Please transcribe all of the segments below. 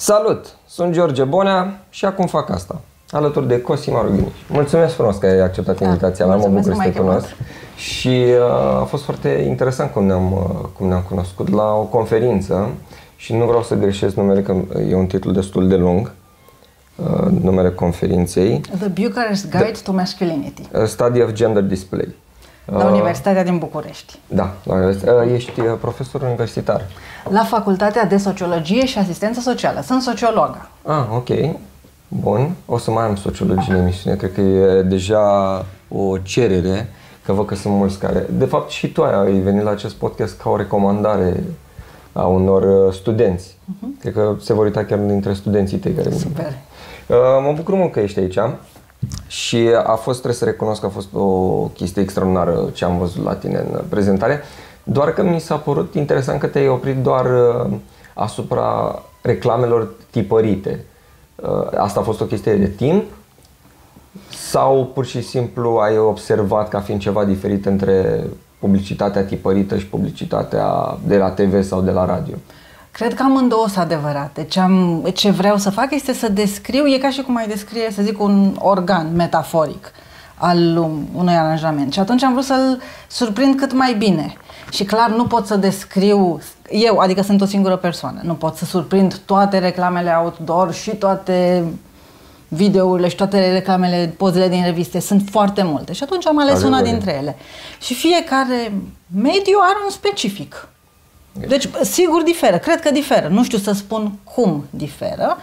Salut! Sunt George Bonea și acum fac asta, alături de Cosima Rugini. Mulțumesc frumos că ai acceptat invitația mea, mă bucur să te cunosc. Și uh, a fost foarte interesant cum ne-am, uh, cum ne-am cunoscut la o conferință și nu vreau să greșesc numele, că e un titlu destul de lung, uh, numele conferinței. The Bucharest Guide The, to Masculinity. Study of Gender Display. La Universitatea din București. Da, ești profesor universitar. La Facultatea de Sociologie și Asistență Socială. Sunt sociologă. Ah, ok. Bun. O să mai am sociologie în emisiune. Cred că e deja o cerere, că văd că sunt mulți care... De fapt, și tu ai venit la acest podcast ca o recomandare a unor studenți. Uh-huh. Cred că se vor uita chiar dintre studenții tăi care Super. Uh, mă bucur mult că ești aici. Și a fost, trebuie să recunosc că a fost o chestie extraordinară ce am văzut la tine în prezentare, doar că mi s-a părut interesant că te-ai oprit doar uh, asupra reclamelor tipărite. Uh, asta a fost o chestie de timp sau pur și simplu ai observat ca fiind ceva diferit între publicitatea tipărită și publicitatea de la TV sau de la radio? Cred că amândouă sunt adevărate. Ce, am, ce vreau să fac este să descriu, e ca și cum ai descrie, să zic, un organ metaforic al unui aranjament. Și atunci am vrut să-l surprind cât mai bine. Și clar nu pot să descriu, eu, adică sunt o singură persoană, nu pot să surprind toate reclamele outdoor și toate videourile și toate reclamele, pozele din reviste, sunt foarte multe. Și atunci am ales Adevăr. una dintre ele. Și fiecare mediu are un specific. Deci, sigur diferă, cred că diferă. Nu știu să spun cum diferă.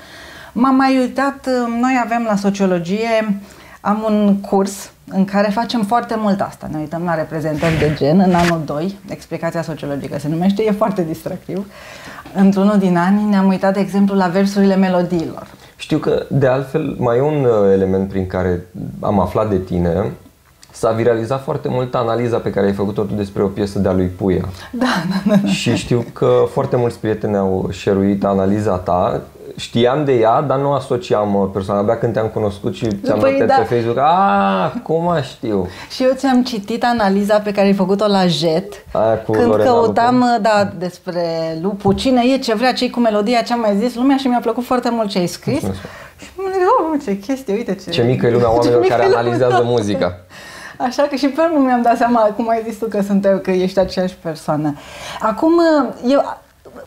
M-am mai uitat, noi avem la sociologie, am un curs în care facem foarte mult asta. Ne uităm la reprezentări de gen în anul 2, explicația sociologică se numește, e foarte distractiv. Într-unul din ani ne-am uitat, de exemplu, la versurile melodiilor. Știu că, de altfel, mai e un uh, element prin care am aflat de tine, s-a viralizat foarte mult analiza pe care ai făcut-o tu despre o piesă de-a lui Puia. Da, da, da, da. Și știu că foarte mulți prieteni au șeruit analiza ta. Știam de ea, dar nu asociam uh, persoana. Abia când te-am cunoscut și ți-am păi, da. pe Facebook, a, cum știu. Și eu ți-am citit analiza pe care ai făcut-o la JET, Aia cu când Lorena căutam Lupu. Uh, da, despre Lupu, cine e, ce vrea, ce cu melodia, ce am mai zis lumea și mi-a plăcut foarte mult ce ai scris. Mulțumesc. Și mă oh, ce chestie, uite ce... Ce mică e lumea oamenilor care analizează muzica. Așa că și pe urmă mi-am dat seama, cum ai zis tu, că sunt eu, că ești aceeași persoană. Acum, eu,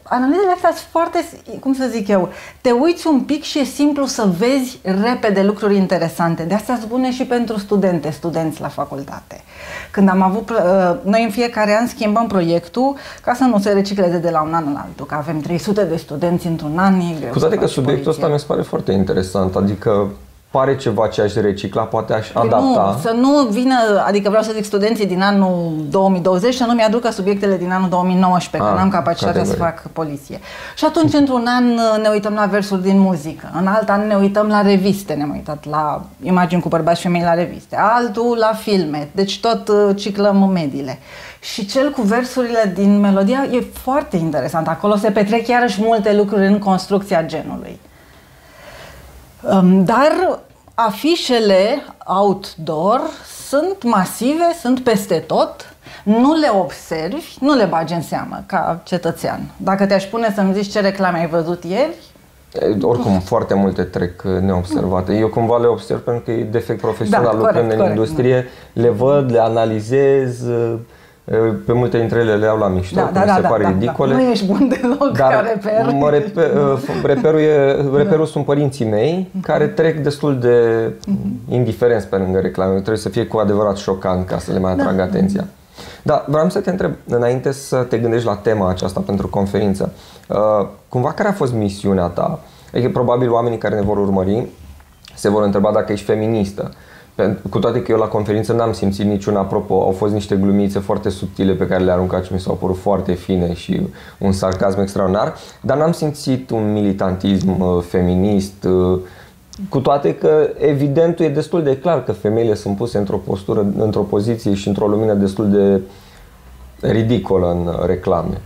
analizele astea sunt foarte, cum să zic eu, te uiți un pic și e simplu să vezi repede lucruri interesante. De asta spune și pentru studente, studenți la facultate. Când am avut, uh, noi în fiecare an schimbăm proiectul ca să nu se recicleze de la un an la altul, că avem 300 de studenți într-un an. E greu Cu toate că subiectul ăsta mi se pare foarte interesant, adică pare ceva ce aș recicla, poate aș păi adapta. Nu, să nu vină, adică vreau să zic studenții din anul 2020 să nu mi-aducă subiectele din anul 2019, ah, că n-am capacitatea categorie. să fac poliție. Și atunci, într-un an, ne uităm la versuri din muzică, în alt an ne uităm la reviste, ne-am uitat la imagini cu bărbați și femei la reviste, altul la filme, deci tot uh, ciclăm mediile. Și cel cu versurile din melodia e foarte interesant. Acolo se petrec iarăși multe lucruri în construcția genului. Dar afișele outdoor sunt masive, sunt peste tot, nu le observi, nu le bagi în seamă ca cetățean. Dacă te-aș pune să-mi zici ce reclame ai văzut ieri, oricum, foarte multe trec neobservate. Eu cumva le observ pentru că e defect profesional, da, lucrând în industrie, da. le văd, le analizez, pe multe dintre ele le iau la mișto, da, da, da, se da, pare da, ridicole. Da. Nu ești bun deloc dar ca reper. Mă reper, reperul, e, reperul sunt părinții mei care trec destul de indiferenți pe lângă reclame. Trebuie să fie cu adevărat șocant ca să le mai atragă da. atenția. Da, vreau să te întreb, înainte să te gândești la tema aceasta pentru conferință, cumva care a fost misiunea ta? Adică probabil oamenii care ne vor urmări se vor întreba dacă ești feministă. Cu toate că eu la conferință n-am simțit niciun apropo, au fost niște glumițe foarte subtile pe care le-a aruncat și mi s-au părut foarte fine și un sarcasm extraordinar, dar n-am simțit un militantism uh, feminist, uh, cu toate că evidentul e destul de clar că femeile sunt puse într-o postură, într-o poziție și într-o lumină destul de ridicolă în reclame.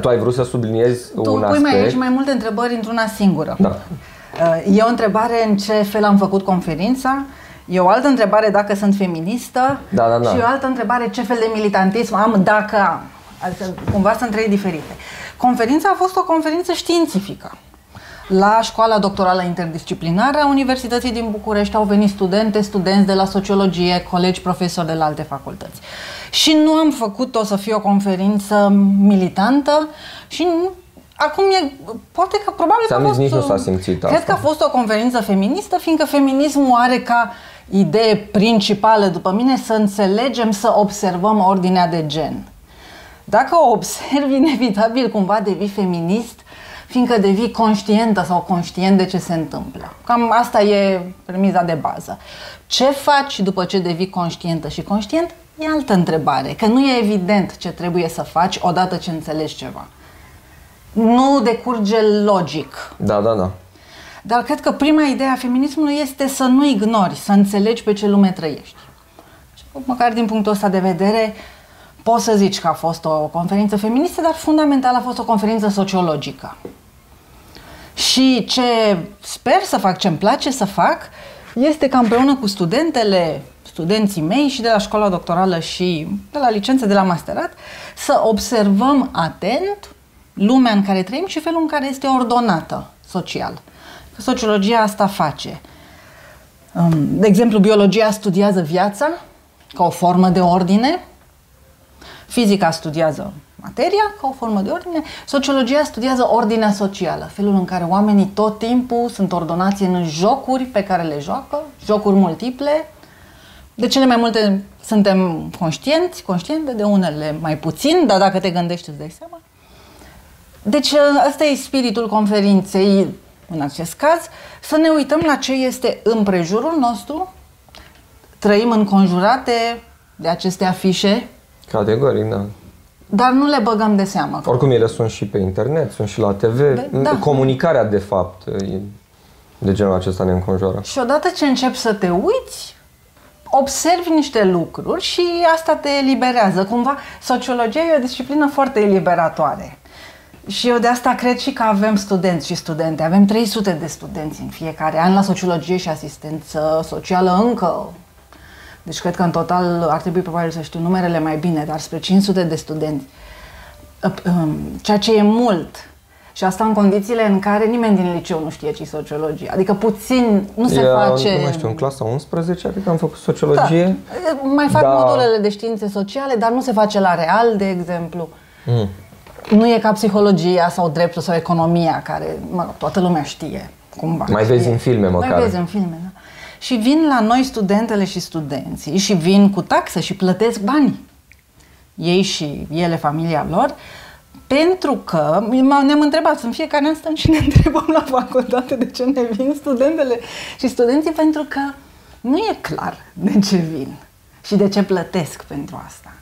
Tu ai vrut să subliniezi tu un aspect? Tu pui mai mai multe întrebări într-una singură. Da. Uh, e o întrebare în ce fel am făcut conferința, E o altă întrebare dacă sunt feministă da, da, da. și o altă întrebare ce fel de militantism am dacă am. Adică cumva sunt trei diferite. Conferința a fost o conferință științifică. La școala doctorală interdisciplinară a Universității din București au venit studente, studenți de la sociologie, colegi, profesori de la alte facultăți. Și nu am făcut-o să fie o conferință militantă și Acum e, poate că probabil că a fost, nici nu s-a simțit Cred asta. că a fost o conferință feministă, fiindcă feminismul are ca idee principală, după mine, să înțelegem, să observăm ordinea de gen. Dacă o observi, inevitabil cumva devii feminist, fiindcă devii conștientă sau conștient de ce se întâmplă. Cam asta e premiza de bază. Ce faci după ce devii conștientă și conștient? E altă întrebare, că nu e evident ce trebuie să faci odată ce înțelegi ceva. Nu decurge logic. Da, da, da. Dar cred că prima idee a feminismului este să nu ignori, să înțelegi pe ce lume trăiești. Și măcar din punctul ăsta de vedere, poți să zici că a fost o conferință feministă, dar fundamental a fost o conferință sociologică. Și ce sper să fac, ce îmi place să fac, este ca împreună cu studentele, studenții mei și de la școala doctorală și de la licență, de la masterat, să observăm atent lumea în care trăim și felul în care este ordonată social. Că sociologia asta face. Um, de exemplu, biologia studiază viața ca o formă de ordine, fizica studiază materia ca o formă de ordine, sociologia studiază ordinea socială, felul în care oamenii tot timpul sunt ordonați în jocuri pe care le joacă, jocuri multiple. De cele mai multe suntem conștienți, conștiente, de unele mai puțin, dar dacă te gândești îți dai seama. Deci ăsta e spiritul conferinței în acest caz, să ne uităm la ce este în prejurul nostru, trăim înconjurate de aceste afișe. Categoric, da. Dar nu le băgăm de seamă. Oricum ele sunt și pe internet, sunt și la TV. Da. Comunicarea, de fapt, de genul acesta ne înconjoară. Și odată ce începi să te uiți, observi niște lucruri și asta te eliberează. Cumva, sociologia e o disciplină foarte eliberatoare. Și eu de asta cred și că avem studenți și studente. Avem 300 de studenți în fiecare an la sociologie și asistență socială încă. Deci cred că în total ar trebui probabil să știu numerele mai bine, dar spre 500 de studenți. Ceea ce e mult. Și asta în condițiile în care nimeni din liceu nu știe ce sociologie. Adică puțin nu se Eu, face... Nu mai știu, în clasa 11 adică am făcut sociologie. Da. Mai fac da. modulele de științe sociale, dar nu se face la real, de exemplu. Mm. Nu e ca psihologia sau dreptul sau economia, care mă rog, toată lumea știe cumva. Mai știe. vezi în filme măcar. Mai vezi în filme, da. Și vin la noi studentele și studenții și vin cu taxe și plătesc bani. Ei și ele, familia lor, pentru că ne-am întrebat, în fiecare an stăm și ne întrebăm la facultate de ce ne vin studentele și studenții pentru că nu e clar de ce vin și de ce plătesc pentru asta.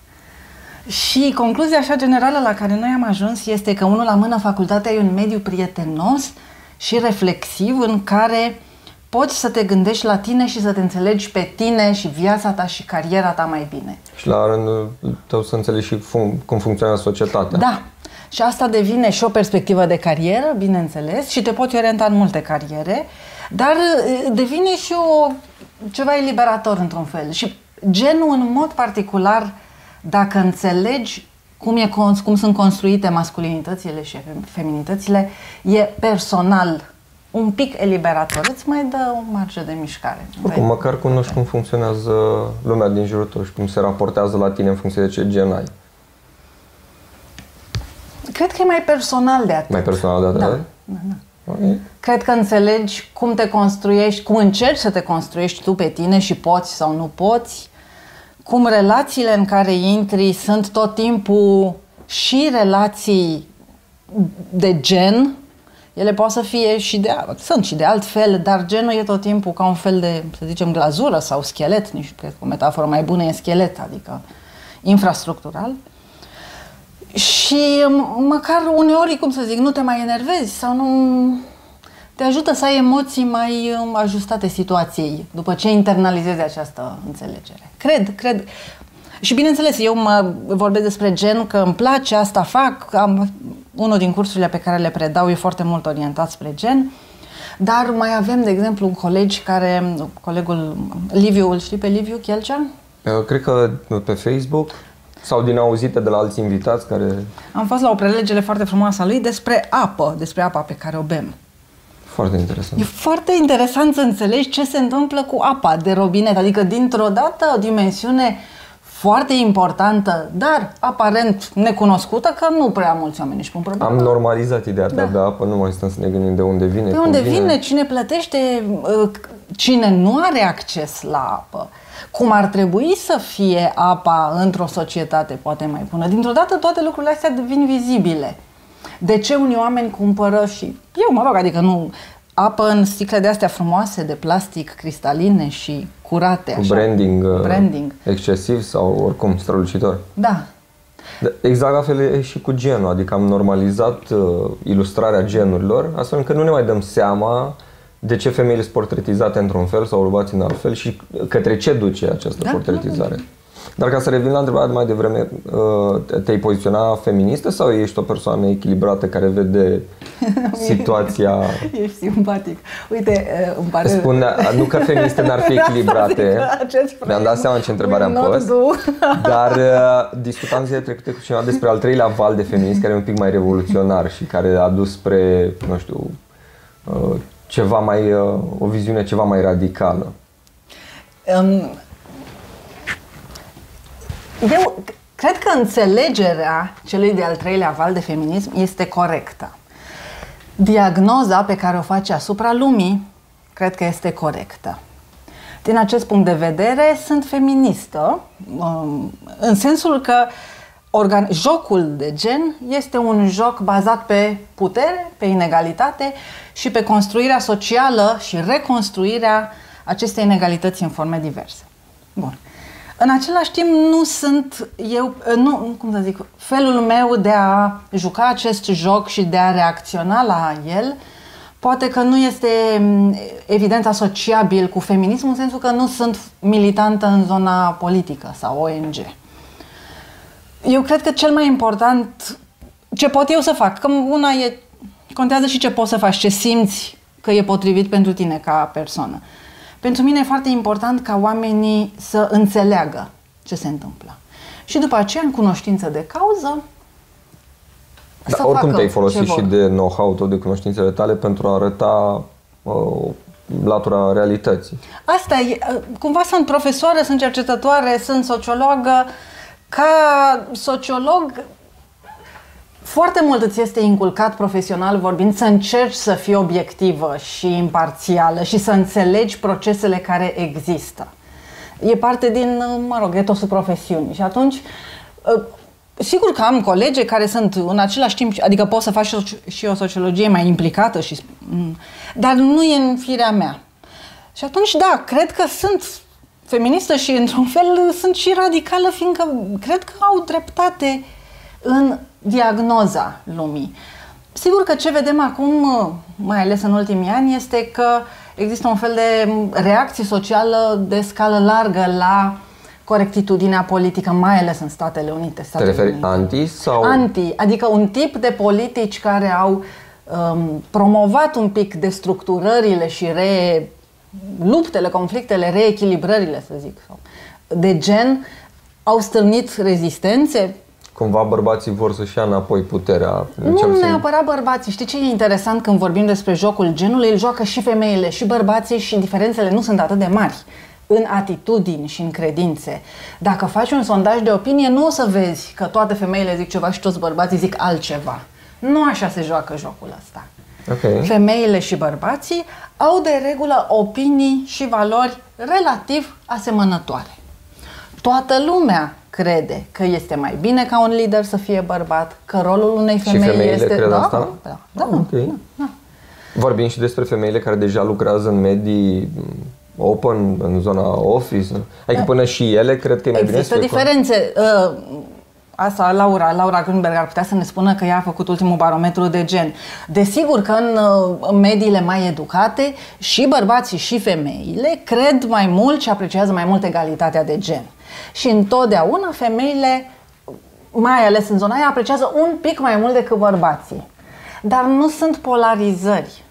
Și concluzia așa generală la care noi am ajuns este că unul la mână facultatea e un mediu prietenos și reflexiv în care poți să te gândești la tine și să te înțelegi pe tine și viața ta și cariera ta mai bine. Și la rândul tău să înțelegi și fun- cum funcționează societatea. Da. Și asta devine și o perspectivă de carieră, bineînțeles, și te poți orienta în multe cariere, dar devine și o, ceva eliberator într-un fel. Și genul în mod particular dacă înțelegi cum, e, cum sunt construite masculinitățile și feminitățile, e personal un pic eliberator, îți mai dă o marge de mișcare. Oricum, măcar cunoști cum funcționează lumea din jurul tău și cum se raportează la tine în funcție de ce gen ai. Cred că e mai personal de atât. Mai personal de atât? Da. da, da. Okay. Cred că înțelegi cum te construiești, cum încerci să te construiești tu pe tine și poți sau nu poți cum relațiile în care intri sunt tot timpul și relații de gen, ele pot să fie și de, sunt și de alt fel, dar genul e tot timpul ca un fel de, să zicem, glazură sau schelet, nici cred că o metaforă mai bună e schelet, adică infrastructural. Și măcar uneori, cum să zic, nu te mai enervezi sau nu te ajută să ai emoții mai um, ajustate situației după ce internalizezi această înțelegere. Cred, cred. Și bineînțeles, eu mă vorbesc despre gen că îmi place, asta fac. Am, unul din cursurile pe care le predau e foarte mult orientat spre gen. Dar mai avem, de exemplu, colegi care, colegul Liviu, îl știi pe Liviu Chelcea? Cred că pe Facebook sau din auzite de la alți invitați care... Am fost la o prelegere foarte frumoasă a lui despre apă, despre apa pe care o bem. Foarte interesant. E foarte interesant să înțelegi ce se întâmplă cu apa de robinet, adică dintr-o dată o dimensiune foarte importantă, dar aparent necunoscută, că nu prea mulți oameni își pun problema. Am normalizat ideea de Da. a bea apă, nu mai stăm să ne gândim de unde vine, De cum unde vine, cine plătește, uh, cine nu are acces la apă, cum ar trebui să fie apa într-o societate poate mai bună. Dintr-o dată toate lucrurile astea devin vizibile. De ce unii oameni cumpără și eu mă rog, adică nu apă în sticle de astea frumoase de plastic, cristaline și curate. Cu așa. branding, uh, Branding. excesiv sau oricum strălucitor. Da. Da, Exact la fel e și cu genul, adică am normalizat uh, ilustrarea genurilor, astfel încât nu ne mai dăm seama de ce femeile sunt portretizate într-un fel sau bărbații în alt fel și către ce duce această Da, portretizare. Dar ca să revin la întrebarea de mai devreme, uh, te-ai poziționa feministă sau ești o persoană echilibrată care vede situația... Ești simpatic. Uite, uh, îmi pare... Spun, nu că feministe n-ar fi echilibrate, Acest mi-am dat seama în ce întrebare am will not pus, do. dar uh, discutam zilele trecute cu cineva despre al treilea val de feminism care e un pic mai revoluționar și care a dus spre, nu știu, uh, ceva mai, uh, o viziune ceva mai radicală. Um, eu cred că înțelegerea celui de-al treilea val de feminism este corectă. Diagnoza pe care o face asupra lumii cred că este corectă. Din acest punct de vedere, sunt feministă, um, în sensul că organ- jocul de gen este un joc bazat pe putere, pe inegalitate și pe construirea socială și reconstruirea acestei inegalități în forme diverse. Bun. În același timp, nu sunt eu, nu, cum să zic, felul meu de a juca acest joc și de a reacționa la el, poate că nu este m, evident asociabil cu feminismul, în sensul că nu sunt militantă în zona politică sau ONG. Eu cred că cel mai important, ce pot eu să fac, că una e, contează și ce poți să faci, ce simți că e potrivit pentru tine ca persoană. Pentru mine e foarte important ca oamenii să înțeleagă ce se întâmplă. Și după aceea, în cunoștință de cauză, Dar să Da, oricum facă te-ai ce folosit vor. și de know-how tău, de cunoștințele tale pentru a arăta uh, latura realității. Asta e, cumva sunt profesoară, sunt cercetătoare, sunt sociologă. Ca sociolog, foarte mult îți este inculcat profesional vorbind să încerci să fii obiectivă și imparțială și să înțelegi procesele care există. E parte din, mă rog, etosul profesiunii. Și atunci, sigur că am colege care sunt în același timp, adică pot să fac și o- și o sociologie mai implicată, și, dar nu e în firea mea. Și atunci, da, cred că sunt feministă și, într-un fel, sunt și radicală, fiindcă cred că au dreptate în diagnoza lumii. Sigur că ce vedem acum, mai ales în ultimii ani, este că există un fel de reacție socială de scală largă la corectitudinea politică, mai ales în Statele Unite. Te Statele referi Unite. anti sau... Anti, adică un tip de politici care au um, promovat un pic destructurările și re, luptele, conflictele, reechilibrările, să zic, sau, de gen, au stârnit rezistențe. Cumva bărbații vor să-și ia înapoi puterea. Nu Încep să- neapărat bărbații. Știi ce e interesant când vorbim despre jocul genului? Îl joacă și femeile și bărbații și diferențele nu sunt atât de mari în atitudini și în credințe. Dacă faci un sondaj de opinie, nu o să vezi că toate femeile zic ceva și toți bărbații zic altceva. Nu așa se joacă jocul ăsta. Ok. Femeile și bărbații au de regulă opinii și valori relativ asemănătoare. Toată lumea crede că este mai bine ca un lider să fie bărbat, că rolul unei Și femei femeile este... cred da, asta? Da, da, Ah, ok. da, da. Vorbim și despre femeile care deja lucrează în medii open, în zona office. Adică până și ele cred că e mai bine Există să fie diferențe. Uh, Asta Laura, Laura Grunberg ar putea să ne spună că ea a făcut ultimul barometru de gen. Desigur că în uh, mediile mai educate și bărbații și femeile cred mai mult și apreciază mai mult egalitatea de gen. Și întotdeauna femeile, mai ales în zona aia, apreciază un pic mai mult decât bărbații. Dar nu sunt polarizări.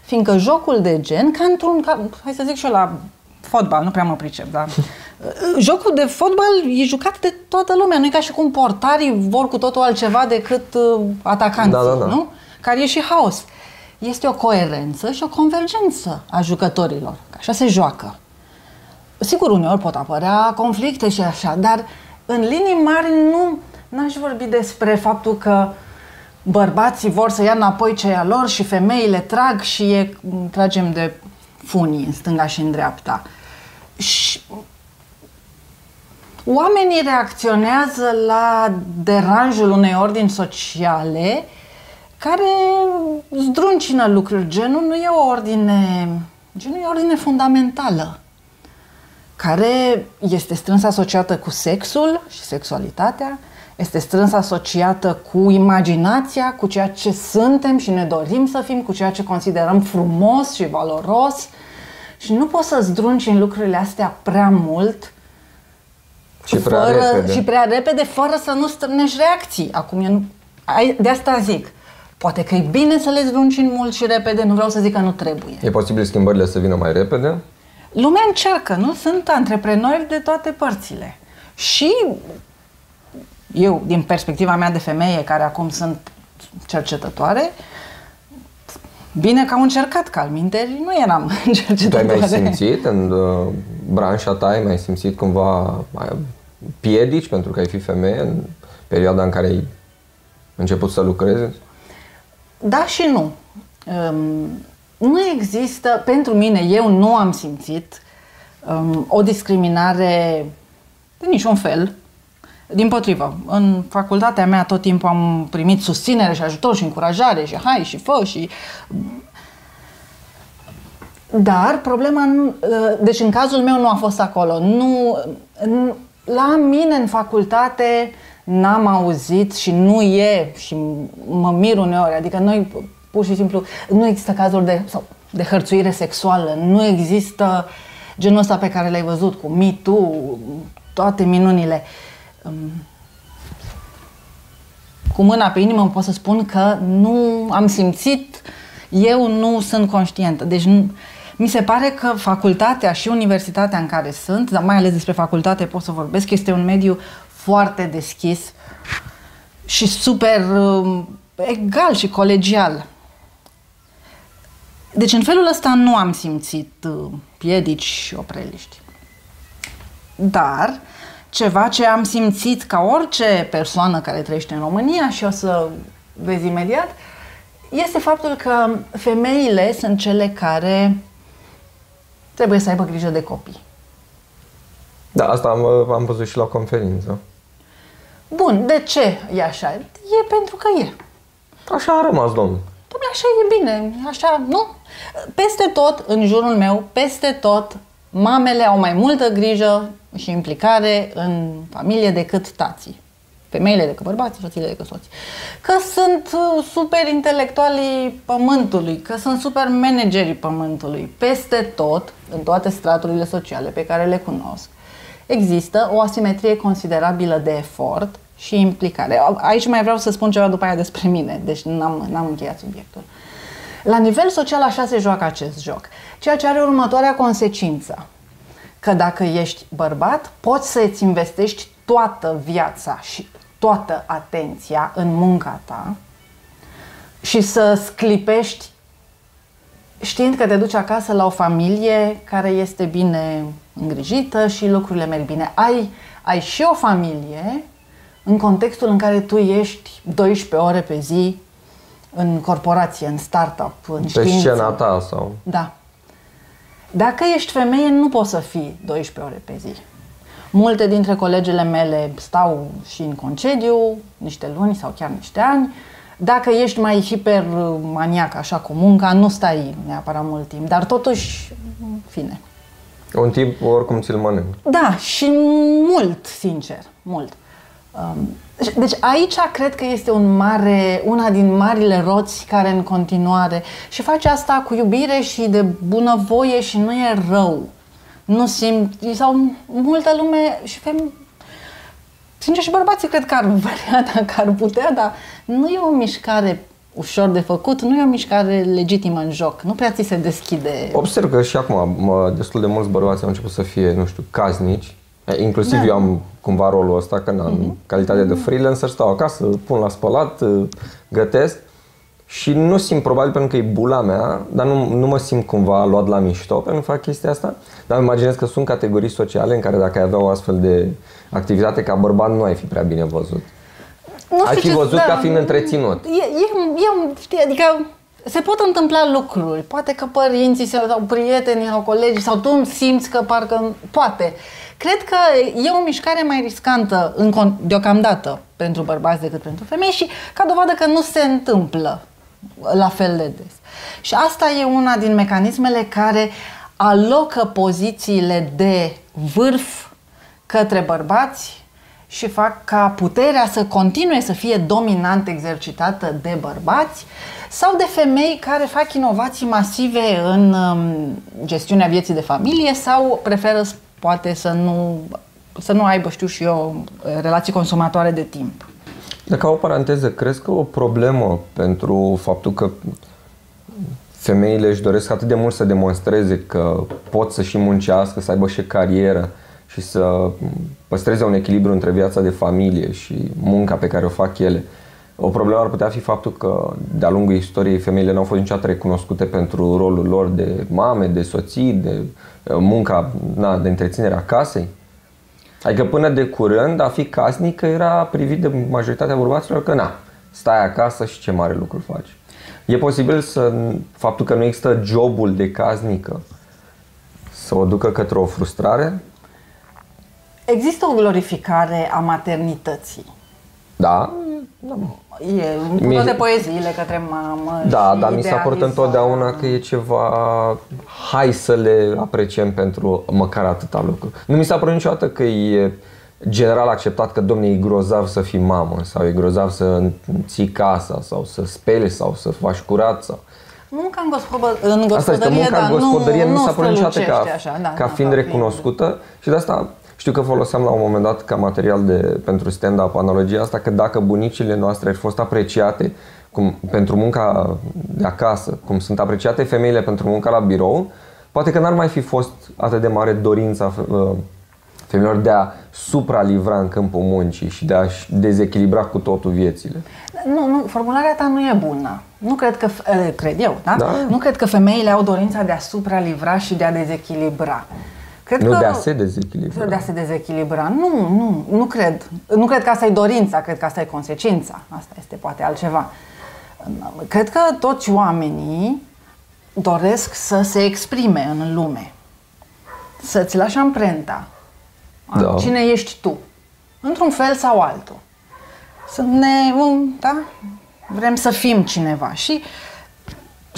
Fiindcă jocul de gen, ca într-un, ca, hai să zic și eu la fotbal, nu prea mă pricep, dar jocul de fotbal e jucat de toată lumea, nu e ca și cum portarii vor cu totul altceva decât uh, atacanții, Da, da, da. nu? Care e și haos. este o coerență și o convergență a jucătorilor. Așa se joacă. Sigur, uneori pot apărea conflicte și așa, dar în linii mari nu n-aș vorbi despre faptul că bărbații vor să ia înapoi ce a lor și femeile trag și e, tragem de funii în stânga și în dreapta. Și oamenii reacționează la deranjul unei ordini sociale care zdruncină lucruri. Genul nu e o ordine, genul e o ordine fundamentală care este strâns asociată cu sexul și sexualitatea, este strâns asociată cu imaginația, cu ceea ce suntem și ne dorim să fim, cu ceea ce considerăm frumos și valoros. Și nu poți să zdrunci în lucrurile astea prea mult și prea, fără, repede. și prea repede, fără să nu strânești reacții. Acum, eu nu, de asta zic, poate că e bine să le zdrunci în mult și repede, nu vreau să zic că nu trebuie. E posibil schimbările să vină mai repede? Lumea încearcă, nu? Sunt antreprenori de toate părțile. Și eu, din perspectiva mea de femeie, care acum sunt cercetătoare, bine că au încercat, că alminteri nu eram cercetătoare. Tu ai mai simțit în uh, branșa ta, ai mai simțit cumva mai piedici pentru că ai fi femeie în perioada în care ai început să lucrezi? Da și nu. Um, nu există, pentru mine, eu nu am simțit um, o discriminare de niciun fel. Din potrivă, în facultatea mea tot timpul am primit susținere și ajutor și încurajare și hai și fă și... Dar problema, nu, uh, deci în cazul meu nu a fost acolo. Nu, la mine în facultate n-am auzit și nu e și mă mir uneori, adică noi pur și simplu nu există cazuri de, sau, de hărțuire sexuală, nu există genul ăsta pe care l-ai văzut cu Me Too, toate minunile. Cu mâna pe inimă pot să spun că nu am simțit, eu nu sunt conștientă. Deci nu, mi se pare că facultatea și universitatea în care sunt, dar mai ales despre facultate pot să vorbesc, este un mediu foarte deschis și super uh, egal și colegial. Deci în felul ăsta nu am simțit uh, piedici și opreliști. Dar ceva ce am simțit ca orice persoană care trăiește în România și o să vezi imediat, este faptul că femeile sunt cele care trebuie să aibă grijă de copii. Da, asta am, am văzut și la conferință. Bun, de ce e așa? E pentru că e. Așa a rămas, domnul. Dom'le, așa e bine, așa, nu? Peste tot, în jurul meu, peste tot, mamele au mai multă grijă și implicare în familie decât tații. Femeile decât bărbații, soțiile decât soții. Că sunt uh, super intelectualii pământului, că sunt super managerii pământului. Peste tot, în toate straturile sociale pe care le cunosc, există o asimetrie considerabilă de efort și implicare. Aici mai vreau să spun ceva după aia despre mine, deci n-am, n-am încheiat subiectul. La nivel social așa se joacă acest joc, ceea ce are următoarea consecință. Că dacă ești bărbat, poți să îți investești toată viața și toată atenția în munca ta și să sclipești știind că te duci acasă la o familie care este bine îngrijită și lucrurile merg bine. Ai, ai și o familie în contextul în care tu ești 12 ore pe zi în corporație, în startup, în Pe știință. scena ta sau... Da. Dacă ești femeie, nu poți să fii 12 ore pe zi. Multe dintre colegele mele stau și în concediu, niște luni sau chiar niște ani. Dacă ești mai hipermaniac așa cu munca, nu stai neapărat mult timp, dar totuși, în fine. Un timp oricum ți-l mănânc. Da, și mult, sincer, mult. Um, deci aici cred că este un mare, una din marile roți care în continuare și face asta cu iubire și de bunăvoie și nu e rău. Nu simt, sau multă lume și fem, sincer și bărbații cred că ar vrea dacă ar putea, dar nu e o mișcare ușor de făcut, nu e o mișcare legitimă în joc, nu prea ți se deschide. Observ că și acum mă, destul de mulți bărbați au început să fie, nu știu, caznici. Inclusiv Da. eu am cumva rolul ăsta, că în calitate de freelancer stau acasă, pun la spălat, gătesc și nu simt, probabil pentru că e bula mea, dar nu, nu mă simt cumva luat la mișto pentru că fac chestia asta. Dar îmi imaginez că sunt categorii sociale în care dacă ai avea o astfel de activitate ca bărbat, nu ai fi prea bine văzut. Nu ai știu fi ce- văzut ca fiind întreținut. E, e, e, știi, adică se pot întâmpla lucruri. Poate că părinții sau sau prietenii sau colegii sau tu simți că parcă... Poate. Cred că e o mișcare mai riscantă în, con- deocamdată pentru bărbați decât pentru femei și ca dovadă că nu se întâmplă la fel de des. Și asta e una din mecanismele care alocă pozițiile de vârf către bărbați și fac ca puterea să continue să fie dominant exercitată de bărbați sau de femei care fac inovații masive în um, gestiunea vieții de familie sau preferă s- poate să nu, să nu aibă, știu și eu, relații consumatoare de timp. Dacă o paranteză, crezi că o problemă pentru faptul că femeile își doresc atât de mult să demonstreze că pot să și muncească, să aibă și carieră și să păstreze un echilibru între viața de familie și munca pe care o fac ele. O problemă ar putea fi faptul că de-a lungul istoriei femeile nu au fost niciodată recunoscute pentru rolul lor de mame, de soții, de uh, munca na, de întreținere a casei. Adică până de curând a fi casnică era privit de majoritatea bărbaților că na, stai acasă și ce mare lucru faci. E posibil să faptul că nu există jobul de casnică să o ducă către o frustrare? Există o glorificare a maternității. Da, E în Mie- toate poeziile către mamă da, și dar mi s-a părut idealizarea. întotdeauna că e ceva hai să le apreciem pentru măcar atâta lucru. Nu mi s-a părut niciodată că e general acceptat că domne e grozav să fii mamă sau e grozav să ții casa sau să speli sau să faci curat sau Munca în, gospodă, în gospodărie, Asta este munca dar în gospodărie nu, nu mi s-a nu părut niciodată ca, strălucește așa, da, ca da, fiind ca recunoscută și de asta știu că foloseam la un moment dat ca material de, pentru stand-up analogia asta că dacă bunicile noastre ar fi fost apreciate cum, pentru munca de acasă, cum sunt apreciate femeile pentru munca la birou, poate că n-ar mai fi fost atât de mare dorința uh, femeilor de a supralivra în câmpul muncii și de a-și dezechilibra cu totul viețile. Nu, nu, formularea ta nu e bună. Nu cred că, eh, cred eu, da? Da. Nu cred că femeile au dorința de a supralivra și de a dezechilibra. Cred Nu că de a se dezechilibra. De a se dezechilibra. Nu, nu, nu cred. Nu cred că asta e dorința, cred că asta e consecința. Asta este poate altceva. Cred că toți oamenii doresc să se exprime în lume. Să-ți lași amprenta. Da. Cine ești tu? Într-un fel sau altul. Să ne, um, da? Vrem să fim cineva și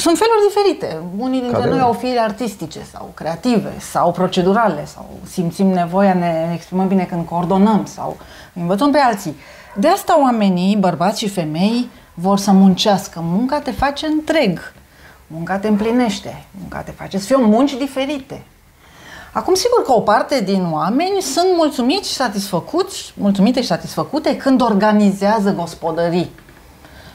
sunt feluri diferite. Unii dintre Care- noi au firi artistice sau creative sau procedurale sau simțim nevoia, ne exprimăm bine când coordonăm sau învățăm pe alții. De asta oamenii, bărbați și femei, vor să muncească. Munca te face întreg. Munca te împlinește. Munca te face să fie munci diferite. Acum, sigur că o parte din oameni sunt mulțumiți și satisfăcuți, mulțumite și satisfăcute când organizează gospodării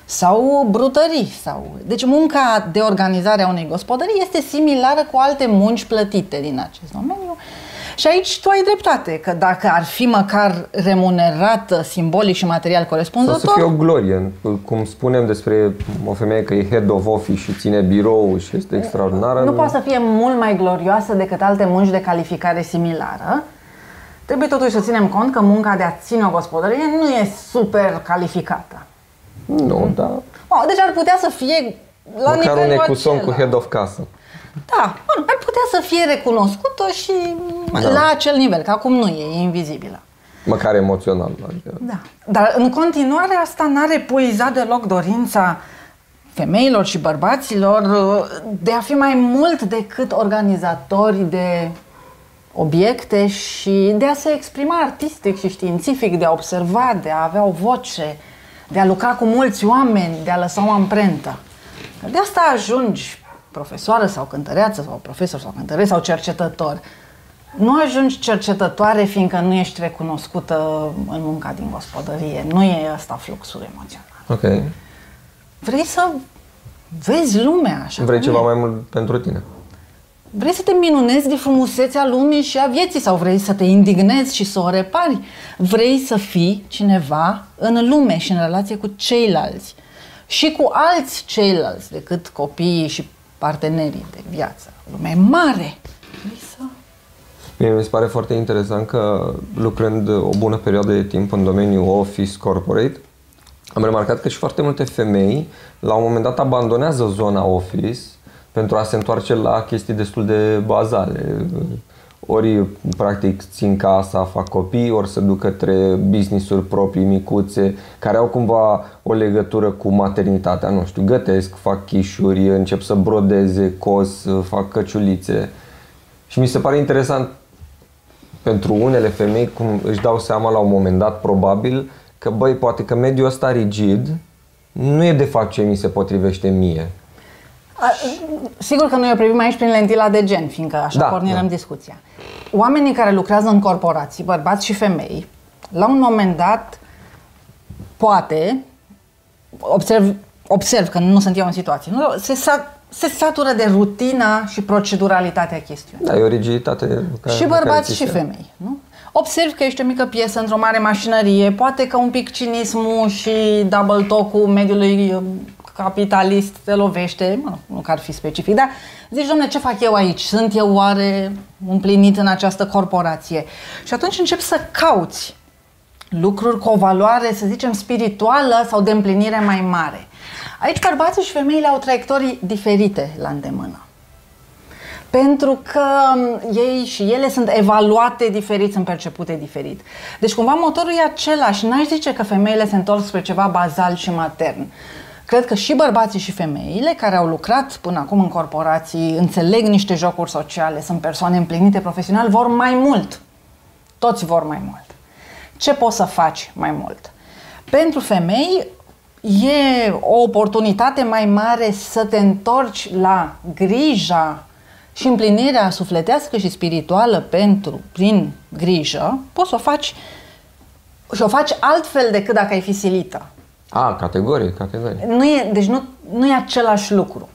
sau brutării. Sau... Deci munca de organizare a unei gospodării este similară cu alte munci plătite din acest domeniu. Și aici tu ai dreptate, că dacă ar fi măcar remunerată simbolic și material Sau să corespunzător, fie o glorie, cum spunem despre o femeie că e head of office și ține birou și este extraordinară. nu poate să fie mult mai glorioasă decât alte munci de calificare similară. Trebuie totuși să ținem cont că munca de a ține o gospodărie nu e super calificată. Nu, da. Oh, deci ar putea să fie la Măcar un nivelul ecuson acela. cu head of casă. Da, bun, ar putea să fie recunoscută și Da. la acel nivel, că acum nu e, e invizibilă. Măcar emoțional. Adică. Da. Dar în continuare asta n-ar epuiza deloc dorința femeilor și bărbaților uh, de a fi mai mult decât organizatori de obiecte și de a se exprima artistic și științific, de a observa, de a avea o voce, de a lucra cu mulți oameni, de a lăsa o amprentă. Că De asta ajungi profesoară sau cântăreață sau profesor sau cântăreț sau cercetător. Nu ajungi cercetătoare fiindcă nu ești recunoscută în munca din gospodărie. Nu e ăsta fluxul emoțional. Ok. Vrei să vezi lumea așa Vrei cum ceva e. mai mult pentru tine. Vrei să te minunezi de frumusețea lumii și a vieții sau vrei să te indignezi și să o repari? Vrei să fii cineva în lume și în relație cu ceilalți. și cu alți ceilalți decât copiii și partenerii de viață. Lumea e mare. Să... Mie mi se pare foarte interesant că lucrând o bună perioadă de timp în domeniul office corporate, am remarcat că și foarte multe femei la un moment dat abandonează zona office pentru a se întoarce la chestii destul de bazale. Ori practic țin casa, fac copii, ori se duc către business-uri proprii, micuțe, care au cumva o legătură cu maternitatea. Nu știu, gătesc, fac chișuri, încep să brodeze, cos, fac căciulițe. Și mi se pare interesant pentru unele femei cum își dau seama la un moment dat probabil că băi, poate că mediul ăsta rigid nu e de fapt ce mi se potrivește mie. A, sigur că noi o privim aici prin lentila de gen, fiindcă așa da, pornirăm da. discuția. Oamenii care lucrează în corporații, bărbați și femei, la un moment dat, poate, observ, observ că nu sunt eu în situație, nu, se, sa, se satură de rutina și proceduralitatea chestiunii. Da, e o rigiditate. Care, și bărbați și femei. Nu? Observ că ești o mică piesă într-o mare mașinărie, poate că un pic cinismul și double talk-ul mediului um, capitalist te lovește, mă, nu că ar fi specific, dar zici, domne, ce fac eu aici? Sunt eu oare împlinit în această corporație? Și atunci încep să cauți lucruri cu o valoare, să zicem, spirituală sau de împlinire mai mare. Aici bărbații și femeile au traiectorii diferite la îndemână pentru că um, ei și ele sunt evaluate diferit, sunt percepute diferit. Deci cumva motorul e același. N-aș zice că femeile se întorc spre ceva bazal și matern. Cred că și bărbații și femeile care au lucrat până acum în corporații, înțeleg niște jocuri sociale, sunt persoane împlinite profesional, vor mai mult. Toți vor mai mult. Ce poți să faci mai mult? Pentru femei e o oportunitate mai mare să te întorci la grija și împlinirea sufletească și spirituală pentru, prin grijă, poți să o faci și o faci altfel decât dacă ai fi silită. A, categorie, categorie. Nu e, deci nu, nu e același lucru.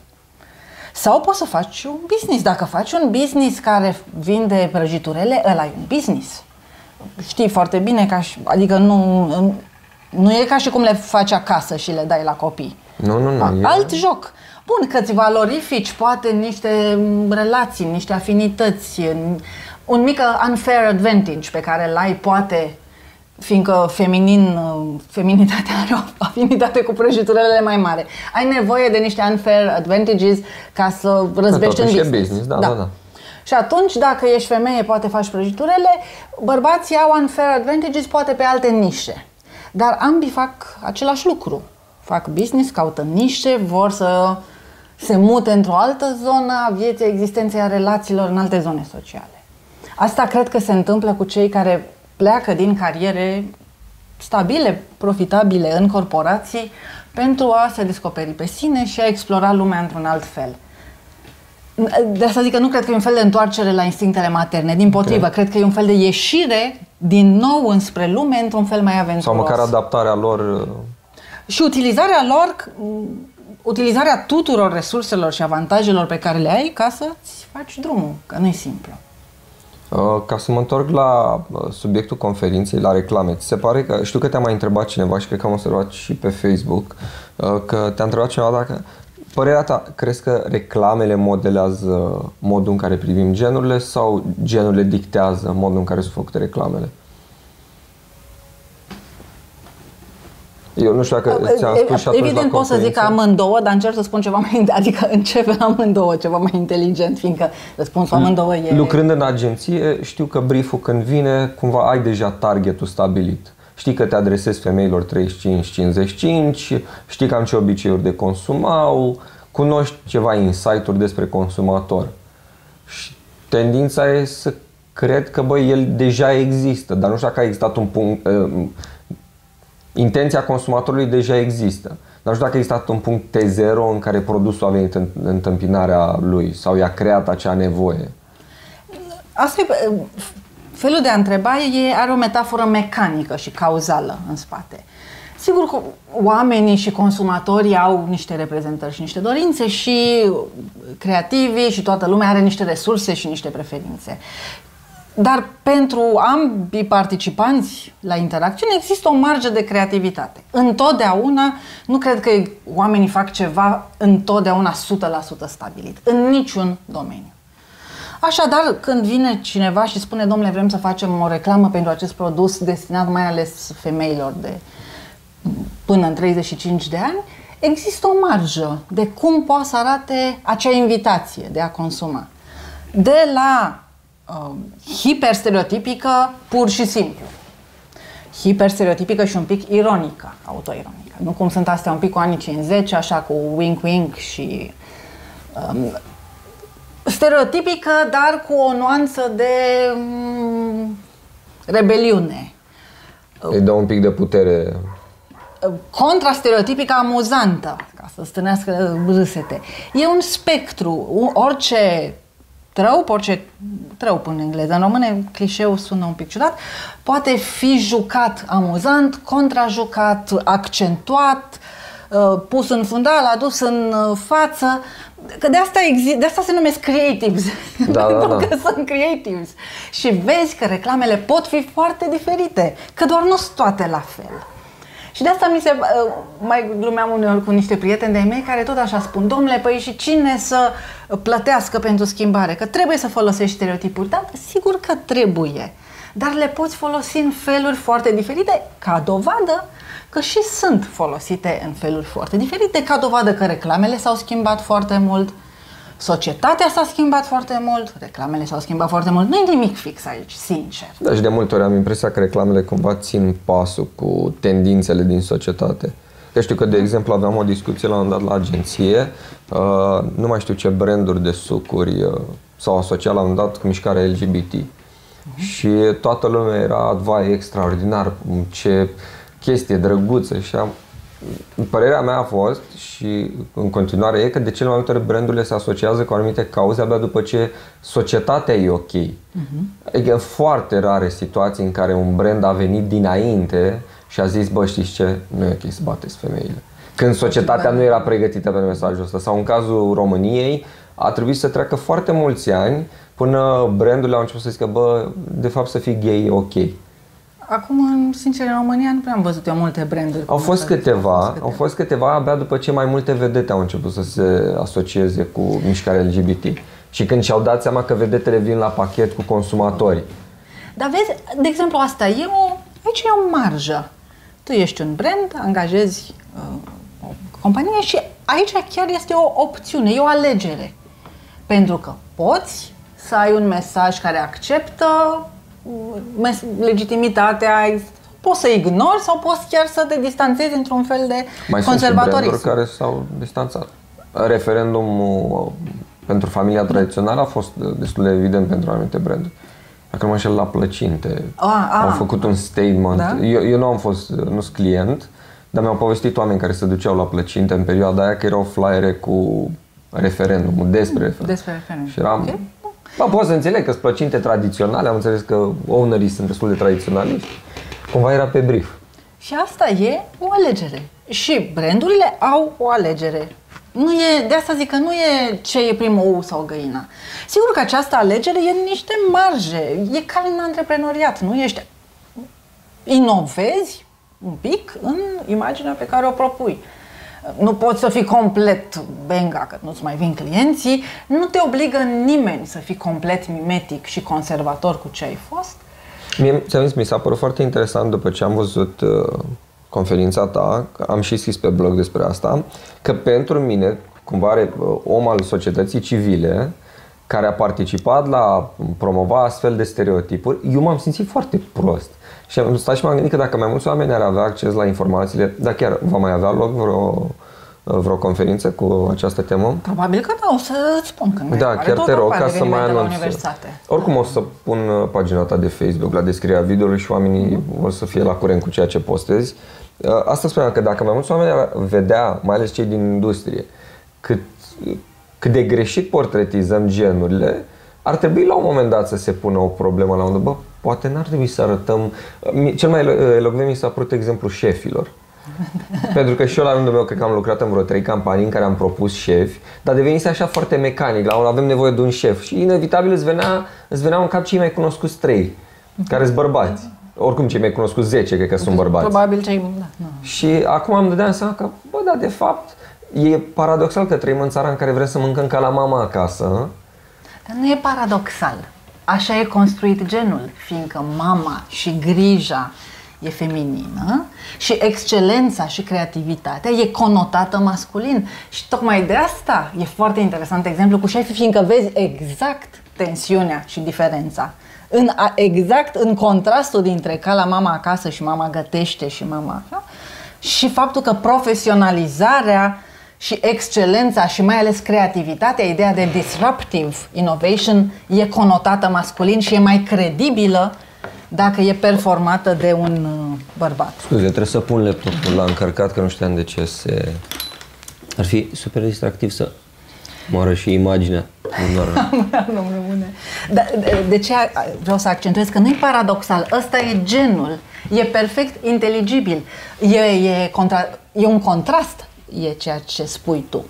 Sau poți să faci un business. Dacă faci un business care vinde prăjiturele, ăla e un business. Știi foarte bine, ca și, adică nu, nu e ca și cum le faci acasă și le dai la copii. Nu, nu, nu. Alt e... joc. Bun, că ți valorifici poate niște relații, niște afinități, un mic unfair advantage pe care îl ai poate fiindcă feminin, feminitatea are o afinitate cu prăjiturele mai mare. Ai nevoie de niște unfair advantages ca să răzbești în business. business. Da, da, da. da. Și atunci, dacă ești femeie, poate faci prăjiturele, bărbații au unfair advantages poate pe alte nișe. Dar ambii fac același lucru. Fac business, caută nișe, vor să se mute într-o altă zonă a vieții, existenței, a relațiilor în alte zone sociale. Asta cred că se întâmplă cu cei care pleacă din cariere stabile, profitabile în corporații pentru a se descoperi pe sine și a explora lumea într-un alt fel. De asta zic că nu cred că e un fel de întoarcere la instinctele materne. Din potrivă, okay. cred că e un fel de ieșire din nou înspre lume într-un fel mai aventuros. Sau măcar adaptarea lor. Uh, și utilizarea lor utilizarea tuturor resurselor și avantajelor pe care le ai ca să-ți faci drumul, că nu e simplu. Uh, ca să mă întorc la uh, subiectul conferinței, la reclame, ți se pare că, știu că te-a mai întrebat cineva și cred că am observat și pe Facebook, uh, că te-a întrebat cineva dacă, părerea ta, crezi că reclamele modelează modul în care privim genurile sau genurile dictează modul în care sunt făcute reclamele? Eu nu știu dacă ți-am spus și atunci Evident pot să zic că amândouă, dar încerc să spun ceva mai, adică începe amândouă, ceva mai inteligent, fiindcă răspunsul amândouă e... Lucrând în agenție, știu că brieful când vine, cumva ai deja targetul stabilit. Știi că te adresezi femeilor 35-55, știi cam ce obiceiuri de consum au, cunoști ceva insight-uri despre consumator. Și tendința e să cred că, băi, el deja există, dar nu știu dacă a existat un punct, intenția consumatorului deja există. Dar nu știu dacă a existat un punct T0 în care produsul a venit în întâmpinarea lui sau i-a creat acea nevoie. Asta e, felul de a întreba e, are o metaforă mecanică și cauzală în spate. Sigur că oamenii și consumatorii au niște reprezentări și niște dorințe și creativii și toată lumea are niște resurse și niște preferințe. Dar pentru ambii participanți la interacțiune există o marjă de creativitate. Întotdeauna, nu cred că oamenii fac ceva întotdeauna 100% stabilit, în niciun domeniu. Așadar, când vine cineva și spune, domnule, vrem să facem o reclamă pentru acest produs destinat mai ales femeilor de până în 35 de ani, există o marjă de cum poate să arate acea invitație de a consuma. De la uh, hiperstereotipică pur și simplu. Hiperstereotipică și un pic ironică, autoironică. Nu cum sunt astea un pic cu anii 50, așa cu wink-wink și um, stereotipică, dar cu o nuanță de um, rebeliune. Îi dă un pic de putere. Contra-stereotipică amuzantă, ca să stânească râsete. E un spectru. Orice trăup, orice trăup în engleză, în română clișeul sună un pic ciudat, poate fi jucat amuzant, contrajucat, accentuat, uh, pus în fundal, adus în uh, față, că de asta, exi- de asta se numesc creatives, da, pentru da, da. că sunt creatives. Și vezi că reclamele pot fi foarte diferite, că doar nu sunt toate la fel. Și de asta mi se, uh, mai glumeam uneori cu niște prieteni de-ai mei care tot așa spun, domnule, păi și cine să plătească pentru schimbare? Că trebuie să folosești stereotipuri. Da, sigur că trebuie, dar le poți folosi în feluri foarte diferite, ca dovadă că și sunt folosite în feluri foarte diferite, ca dovadă că reclamele s-au schimbat foarte mult, Societatea s-a schimbat foarte mult, reclamele s-au schimbat foarte mult, nu e nimic fix aici, sincer. Da, și de multe ori am impresia că reclamele cumva țin pasul cu tendințele din societate. Eu știu că, de exemplu, aveam o discuție la un dat la agenție, uh, nu mai știu ce branduri de sucuri uh, s-au asociat la un dat cu mișcarea LGBT. Uh-huh. Și toată lumea era, vai, extraordinar, ce chestie drăguță și am, Părerea mea a fost și în continuare e că de cele mai multe ori brandurile se asociază cu anumite cauze abia după ce societatea e ok. Uh-huh. Adică foarte rare situații în care un brand a venit dinainte și a zis, bă, știți ce, nu e ok să bateți femeile. Când societatea nu era pregătită pentru mesajul ăsta. Sau în cazul României, a trebuit să treacă foarte mulți ani până brandurile au început să zică, bă, de fapt să fii gay e ok. Acum, sincer, în România nu prea am văzut eu multe branduri. Au fost câteva, au fost câteva abia după ce mai multe vedete au început să se asocieze cu mișcarea LGBT. Și când și-au dat seama că vedetele vin la pachet cu consumatorii. Dar vezi, de exemplu, asta e o, aici e o marjă. Tu ești un brand, angajezi uh, o companie și aici chiar este o opțiune, e o alegere. Pentru că poți să ai un mesaj care acceptă legitimitatea poți să ignori sau poți chiar să te distanțezi într-un fel de Mai conservatorism. Sunt și care s-au distanțat. Referendumul pentru familia tradițională a fost destul de evident pentru anumite branduri. Dacă nu mă înșel la plăcinte, a, a, au făcut un statement. Da? Eu, eu nu am fost, nu sunt client, dar mi-au povestit oameni care se duceau la plăcinte în perioada aia că erau flyere cu referendumul, despre referendum. Despre referendum. Și eram, okay. Ba, pot să înțeleg că sunt plăcinte tradiționale, am înțeles că ownerii sunt destul de tradiționaliști. Cumva era pe brief. Și asta e o alegere. Și brandurile au o alegere. Nu e, de asta zic că nu e ce e primul ou sau găina. Sigur că această alegere e în niște marje. E ca în antreprenoriat. Nu ești... Inovezi un pic în imaginea pe care o propui nu poți să fii complet benga, că nu-ți mai vin clienții, nu te obligă nimeni să fii complet mimetic și conservator cu ce ai fost. Mie, ți-am zis, mi s-a părut foarte interesant după ce am văzut uh, conferința ta, am și scris pe blog despre asta, că pentru mine, cumva are uh, om al societății civile, care a participat la promova astfel de stereotipuri, eu m-am simțit foarte prost. Și am stat și m-am gândit că dacă mai mulți oameni ar avea acces la informațiile, dar chiar va mai avea loc vreo, vreo conferință cu această temă? Probabil că da, o să îți spun când Da, chiar te rog ca să mai anunț. Oricum o să pun uh, pagina ta de Facebook la descrierea videoului și oamenii mm-hmm. o să fie la curent cu ceea ce postezi. Uh, asta spuneam că dacă mai mulți oameni ar vedea, mai ales cei din industrie, cât, cât de greșit portretizăm genurile, ar trebui la un moment dat să se pună o problemă la unde, bă, poate n-ar trebui să arătăm... Cel mai elocvent mi s-a părut exemplu șefilor. Pentru că și eu la rândul meu cred că am lucrat în vreo trei campanii în care am propus șefi, dar devenise așa foarte mecanic, la un avem nevoie de un șef și inevitabil îți venea, îți venea în cap cei mai cunoscuți trei, care sunt bărbați. Oricum cei mai cunoscuți 10 cred că sunt bărbați. Probabil cei... Da, nu. Și acum am dădeam seama că, bă, da, de fapt, e paradoxal că trăim în țara în care vrem să mâncăm ca la mama acasă. Dar nu e paradoxal. Așa e construit genul, fiindcă mama și grija e feminină și excelența și creativitatea e conotată masculin. Și tocmai de asta e foarte interesant exemplu cu șefii, fiindcă vezi exact tensiunea și diferența. În, a- exact în contrastul dintre ca la mama acasă și mama gătește și mama așa, și faptul că profesionalizarea și excelența și mai ales creativitatea, ideea de disruptive innovation e conotată masculin și e mai credibilă dacă e performată de un uh, bărbat. Scuze, trebuie să pun laptopul la încărcat, că nu știam de ce se... Ar fi super distractiv să moară și imaginea. Nu doar... nu rămâne. Da, de, de ce a- vreau să accentuez că nu e paradoxal, ăsta e genul, e perfect inteligibil, e, e, contra, e un contrast, e ceea ce spui tu.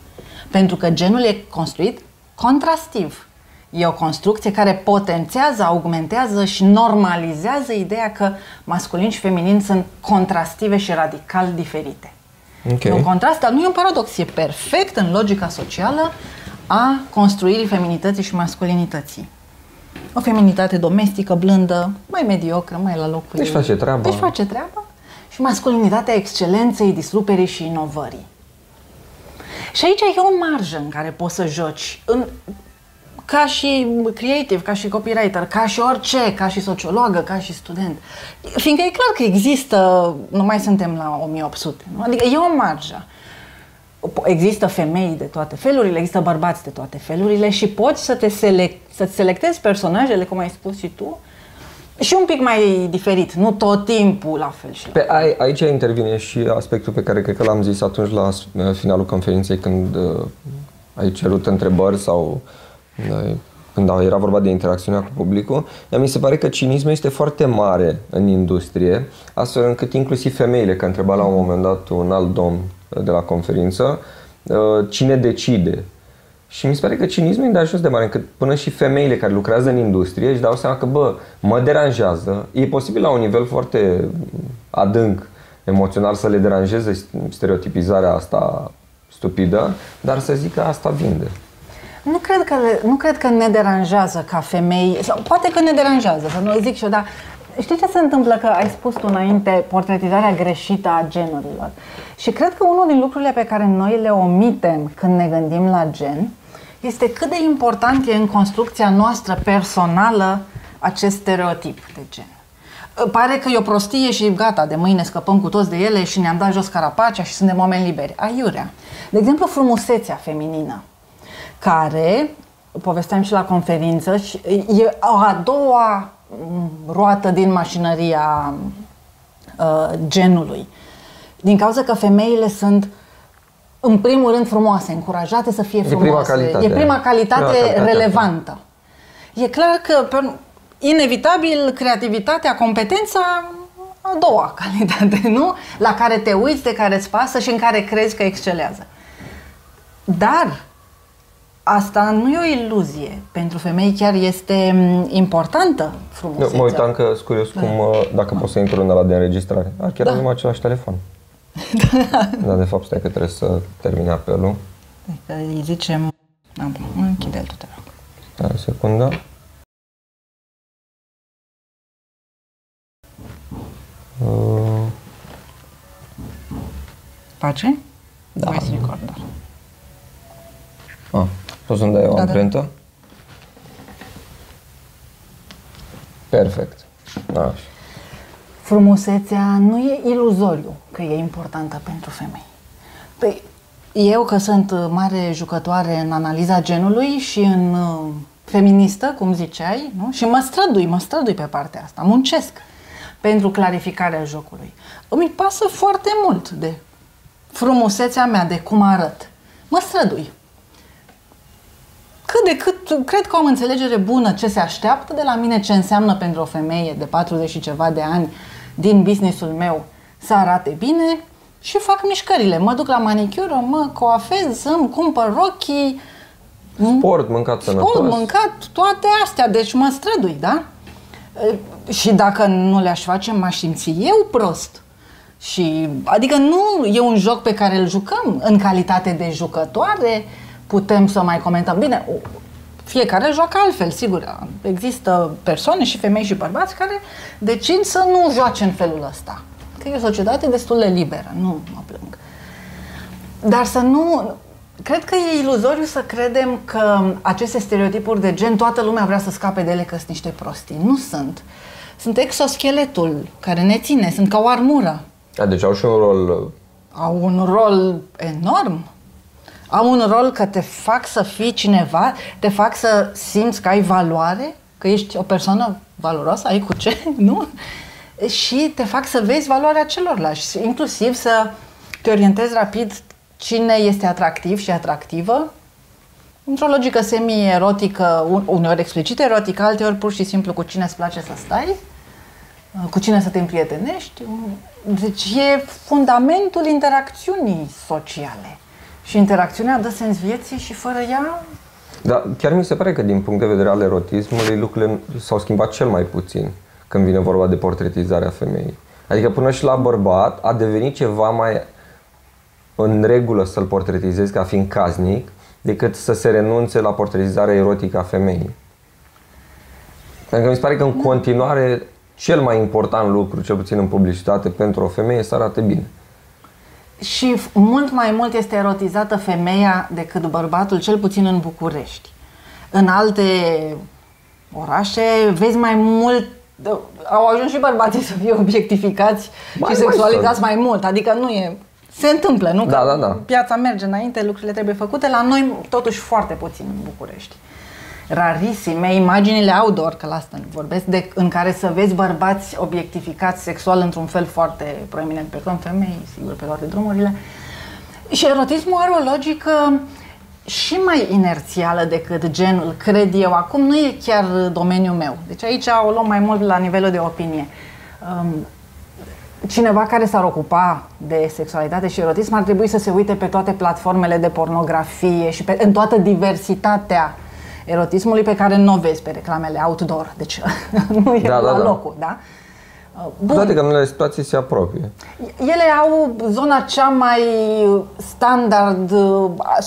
Pentru că genul e construit contrastiv. E o construcție care potențează, augmentează și normalizează ideea că masculin și feminin sunt contrastive și radical diferite. Ok. E un contrast, dar nu e un paradox, e perfect în logica socială a construirii feminității și masculinității. O feminitate domestică, blândă, mai mediocră, mai la locul Deci ei. face treaba. Deci face treaba. Și masculinitatea excelenței, disruperii și inovării. Și aici e o marjă în care poți să joci. În, ca și creative, ca și copywriter, ca și orice, ca și sociologă, ca și student. Fiindcă e clar că există, nu mai suntem la 1800, nu? adică e o marjă. Există femei de toate felurile, există bărbați de toate felurile și poți să te selec- să-ți selectezi personajele, cum ai spus și tu, și un pic mai diferit, nu tot timpul la fel și la Pe ai, aici intervine și aspectul pe care cred că l-am zis atunci la uh, finalul conferinței când uh, ai cerut întrebări sau uh, când era vorba de interacțiunea cu publicul, dar mi se pare că cinismul este foarte mare în industrie, astfel încât inclusiv femeile, că întreba la un moment dat un alt domn uh, de la conferință, uh, cine decide. Și mi se pare că cinismul e de ajuns de mare, încât până și femeile care lucrează în industrie își dau seama că, bă, mă deranjează, e posibil la un nivel foarte adânc, emoțional să le deranjeze stereotipizarea asta stupidă, dar să zic că asta vinde. Nu cred, că, le- nu cred că ne deranjează ca femei, sau poate că ne deranjează, să nu zic și eu, dar știi ce se întâmplă? Că ai spus tu înainte portretizarea greșită a genurilor. Și cred că unul din lucrurile pe care noi le omitem când ne gândim la gen este cât de important e în construcția noastră personală acest stereotip de gen. Pare că e o prostie și gata, de mâine scăpăm cu toți de ele și ne-am dat jos carapacea și suntem oameni liberi. Aiurea. De exemplu, frumusețea feminină care, povesteam și la conferință, și e a doua m, roată din mașinăria uh, genului. Din cauza că femeile sunt în primul rând frumoase, încurajate să fie prima frumoase. calitate. E prima calitate Prima calitate. relevantă. E clar că, pe- inevitabil, creativitatea, competența, a doua calitate, nu? La care te uiți, de care îți pasă și în care crezi că excelează. Dar asta nu e o iluzie. Pentru femei chiar este m, importantă Nu, frumusețea. mă uitam că sunt curios cum, uh, dacă pot să intru în ăla de înregistrare. Ar chiar Da. avem același telefon. Dar de fapt stai că trebuie să termin apelul. Că îi zicem... A, bun, închide-l tu, te rog. Da, o secundă. Uh, Face? Da. Voice recorder. ah, poți să-mi dai o Da, da. amprentă? Perfect. Așa. Frumusețea nu e iluzoriu că e importantă pentru femei. Păi, eu că sunt uh, mare jucătoare în analiza genului și în uh, feministă, cum ziceai, nu? și mă strădui, mă strădui pe partea asta, muncesc pentru clarificarea jocului. Îmi pasă foarte mult de frumusețea mea, de cum arăt. Mă strădui. Cât de cât, cred că am înțelegere bună ce se așteaptă de la mine, ce înseamnă pentru o femeie de 40 și ceva de ani din businessul meu să arate bine, și fac mișcările. Mă duc la manicură, mă coafez, îmi cumpăr rochii. Sport, mâncat sănătos. Sport, mâncat, toate astea. Deci mă strădui, da? Și dacă nu le-aș face, m-aș simți eu prost. Și, adică nu e un joc pe care îl jucăm în calitate de jucătoare, putem să mai comentăm. Bine, fiecare joacă altfel, sigur. Există persoane și femei și bărbați care decid să nu joace în felul ăsta. Că e o societate destul de liberă, nu mă plâng. Dar să nu... Cred că e iluzoriu să credem că aceste stereotipuri de gen, toată lumea vrea să scape de ele că sunt niște prostii. Nu sunt. Sunt exoscheletul care ne ține, sunt ca o armură. Da, deci au și un rol... Au un rol enorm. Au un rol că te fac să fii cineva, te fac să simți că ai valoare, că ești o persoană valoroasă, ai cu ce, nu? Și te fac să vezi valoarea celorlalți, inclusiv să te orientezi rapid cine este atractiv și atractivă, într-o logică semi-erotică, uneori explicit erotică, alteori pur și simplu cu cine îți place să stai, cu cine să te împrietenești. Deci e fundamentul interacțiunii sociale. Și interacțiunea dă sens vieții și fără ea... Da, chiar mi se pare că din punct de vedere al erotismului lucrurile s-au schimbat cel mai puțin când vine vorba de portretizarea femeii. Adică până și la bărbat a devenit ceva mai în regulă să-l portretizezi ca fiind casnic decât să se renunțe la portretizarea erotică a femeii. Pentru că mi se pare că în continuare cel mai important lucru, cel puțin în publicitate, pentru o femeie să arate bine. Și mult mai mult este erotizată femeia decât bărbatul, cel puțin în București. În alte orașe vezi mai mult au ajuns și bărbații să fie obiectificați mai, și sexualizați mai, mai mult. Adică nu e... Se întâmplă, nu? Da, că da, da. piața merge înainte, lucrurile trebuie făcute. La noi, totuși, foarte puțin în București. Rarisime, imaginile outdoor, că la asta vorbesc, de, în care să vezi bărbați obiectificați sexual într-un fel foarte proeminent, pe când femei, sigur, pe toate drumurile. Și erotismul are o logică și mai inerțială decât genul, cred eu. Acum nu e chiar domeniul meu. Deci aici o luăm mai mult la nivelul de opinie. Um, cineva care s-ar ocupa de sexualitate și erotism ar trebui să se uite pe toate platformele de pornografie și pe, în toată diversitatea erotismului pe care nu o vezi pe reclamele outdoor. Deci nu e da, la da, da. locul, da? Bun. Toate că în unele situații se apropie. Ele au zona cea mai standard,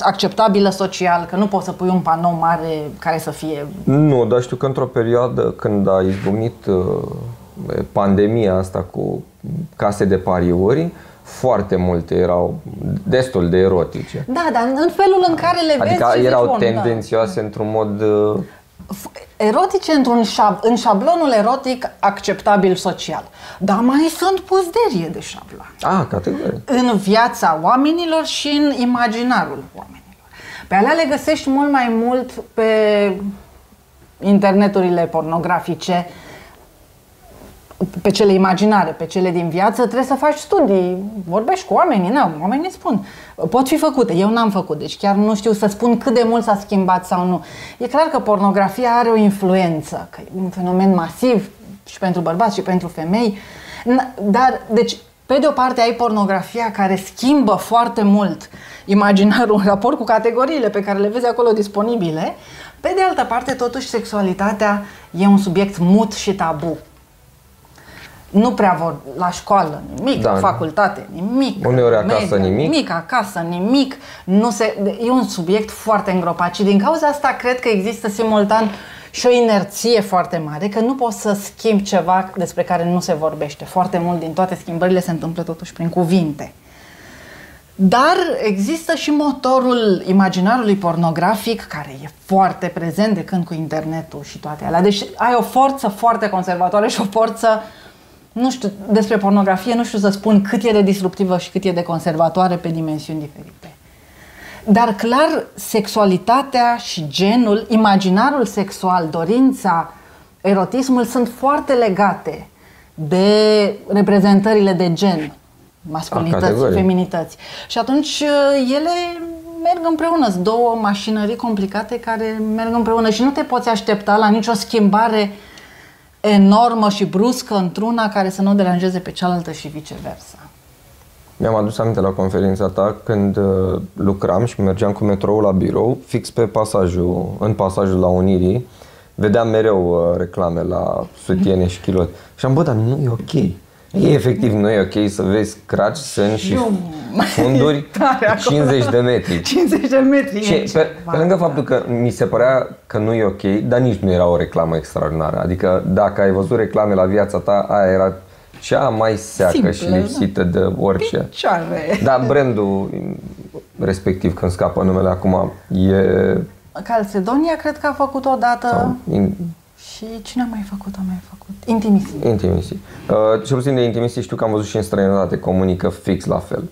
acceptabilă social, că nu poți să pui un panou mare care să fie... Nu, dar știu că într-o perioadă când a izbucnit uh, pandemia asta cu case de pariuri, foarte multe erau destul de erotice. Da, dar în felul în care le adică vezi erau zici, tendențioase da. într-un mod uh, erotice într-un șab, în șablonul erotic acceptabil social. Dar mai sunt puzderie de șablon. Ah, categorie. În viața oamenilor și în imaginarul oamenilor. Pe alea le găsești mult mai mult pe interneturile pornografice, pe cele imaginare, pe cele din viață, trebuie să faci studii, vorbești cu oamenii, nu, oamenii spun. Pot fi făcute, eu n-am făcut, deci chiar nu știu să spun cât de mult s-a schimbat sau nu. E clar că pornografia are o influență, că e un fenomen masiv și pentru bărbați și pentru femei, dar, deci, pe de o parte ai pornografia care schimbă foarte mult imaginarul în raport cu categoriile pe care le vezi acolo disponibile, pe de altă parte, totuși, sexualitatea e un subiect mut și tabu nu prea vor la școală nimic, da. la facultate nimic, uneori acasă media, nimic. nimic, acasă nimic, nu se, e un subiect foarte îngropat și din cauza asta cred că există simultan și o inerție foarte mare, că nu poți să schimbi ceva despre care nu se vorbește. Foarte mult din toate schimbările se întâmplă totuși prin cuvinte. Dar există și motorul imaginarului pornografic care e foarte prezent de când cu internetul și toate alea. Deci ai o forță foarte conservatoare și o forță uh, nu știu, despre pornografie nu știu să spun cât e de disruptivă și cât e de conservatoare pe dimensiuni diferite. Dar clar, sexualitatea și genul, imaginarul sexual, dorința, erotismul sunt foarte legate de reprezentările de gen, masculinități, feminități. Și atunci uh, ele merg împreună, sunt două mașinării complicate care merg împreună și nu te poți aștepta la nicio schimbare uh, enormă și bruscă într-una care să nu deranjeze pe cealaltă și viceversa. Mi-am adus aminte la conferința ta când uh, lucram și mergeam cu metroul la birou, fix pe pasajul, în pasajul la Unirii, vedeam mereu uh, reclame la sutiene și chiloți. Și am bă, dar nu e ok. E efectiv, nu e ok să vezi craci, sân și Eu- funduri E tare acolo. 50 de metri. 50 de metri. Și e pe, ceva. pe lângă faptul că mi se părea că nu e ok, dar nici nu era o reclamă extraordinară. Adică dacă ai văzut reclame la viața ta, aia era cea mai seacă Simplă, și lipsită de orice. Picioare. Dar brandul respectiv, când scapă numele acum, e... Calcedonia cred că a făcut odată sau, in, și cine a mai făcut? A mai făcut? Intimism. Intimacy. Uh, cel puțin de Intimacy știu că am văzut și în străinătate, comunică fix la fel.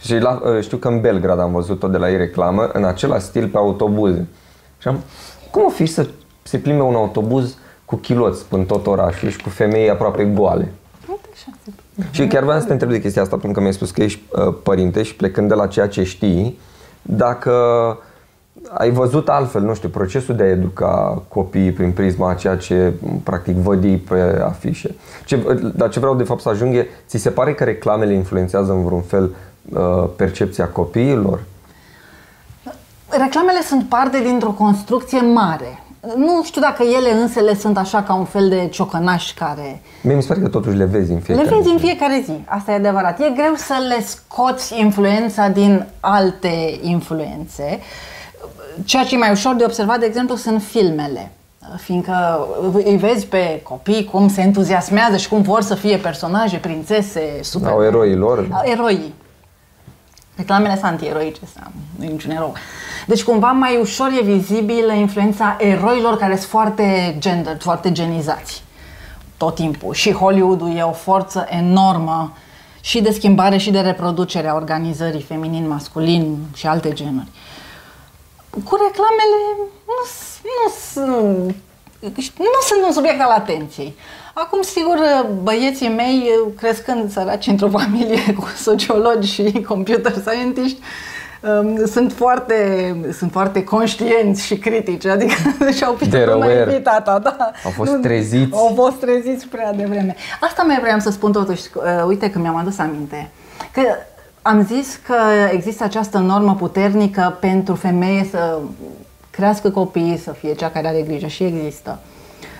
Și la, uh, știu că în Belgrad am văzut tot de la ei reclamă, în același stil pe autobuze. Și am, cum o fi să se plimbe un autobuz cu chiloți în tot orașul și cu femei aproape goale? Uite așa. Și chiar vreau să te întreb de chestia asta, pentru că mi-ai spus că ești uh, părinte și plecând de la ceea ce știi, dacă ai văzut altfel, nu știu, procesul de a educa copiii prin prisma a ceea ce m, practic văd ei pe afișe. Ce, dar ce vreau de fapt să ajung e, ți se pare că reclamele influențează în vreun fel uh, percepția copiilor? Reclamele sunt parte dintr-o construcție mare. Nu știu dacă ele însele sunt așa ca un fel de ciocănași care Mie mi se pare că totuși le vezi în fiecare le vezi zi. în fiecare zi. Asta e adevărat. E greu să le scoți influența din alte influențe. Ceea ce e mai ușor de observat, de exemplu, sunt filmele. Fiindcă îi vezi pe copii cum se entuziasmează și cum vor să fie personaje, prințese, super. Au eroii lor. Eroii. Reclamele sunt antieroice, sau nu e niciun erou. Deci cumva mai ușor e vizibilă influența eroilor care sunt foarte gender, foarte genizați tot timpul. Și Hollywoodul e o forță enormă și de schimbare și de reproducere a organizării feminin-masculin și alte genuri. Cu reclamele nu, s- nu, sunt- nu sunt un subiect al atenției. Acum, sigur, băieții mei, crescând săraci într-o familie cu sociologi și computer scientiști, um, sunt foarte, sunt foarte conștienți și critici, adică și-au picat They're mai aware. fi tata, da. Au fost Nu- treziți. Au fost treziți prea devreme. Asta mai vreau să spun totuși, uh, uite că mi-am adus aminte, că am zis că există această normă puternică pentru femeie să crească copiii, să fie cea care are grijă și există.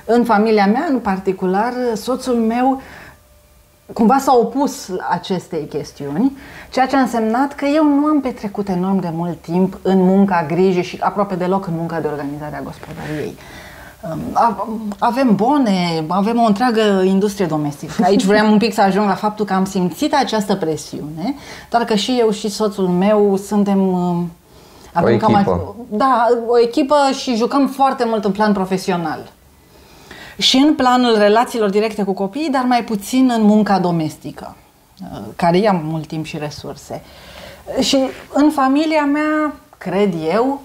În familia mea, în particular, soțul meu cumva s-a opus acestei chestiuni, ceea ce a însemnat că eu nu am petrecut enorm de mult timp în munca grijii și aproape deloc în munca de organizare a gospodăriei. Um, a- Avem bone, avem o întreagă industrie domestică. Aici vreau un pic să ajung la faptul că am simțit această presiune, dar că și eu și soțul meu suntem... um, O echipă. da, o echipă și jucăm foarte mult în plan profesional și în planul relațiilor directe cu copiii, dar mai puțin în munca domestică, uh, care ia mult timp și resurse. Și în familia mea, cred eu,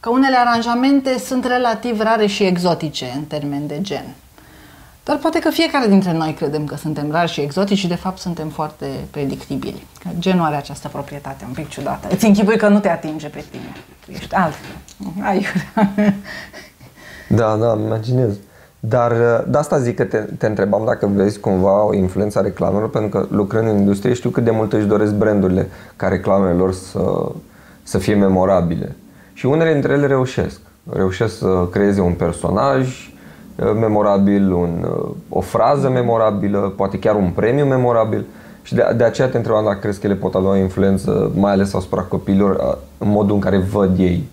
că unele aranjamente sunt relativ rare și exotice în termen de gen. Dar poate că fiecare dintre noi credem că suntem rari și exotici și de fapt suntem foarte predictibili. Că genul are această proprietate un pic ciudată. Îți închipui că nu te atinge pe tine. Tu ești altfel. Ai. Da, da, îmi imaginez. Dar uh, de asta zic că te, te întrebam dacă vezi cumva o influență a reclamelor, pentru că lucrând în industrie știu cât de mult își doresc brandurile ca reclamele lor să, să fie memorabile. Și unele dintre ele reușesc. Reușesc să creeze un personaj uh, memorabil, un, uh, o frază memorabilă, poate chiar un premiu memorabil. Și de, de aceea te întrebam dacă crezi că ele pot avea o influență, mai ales asupra copiilor, uh, în modul în care văd ei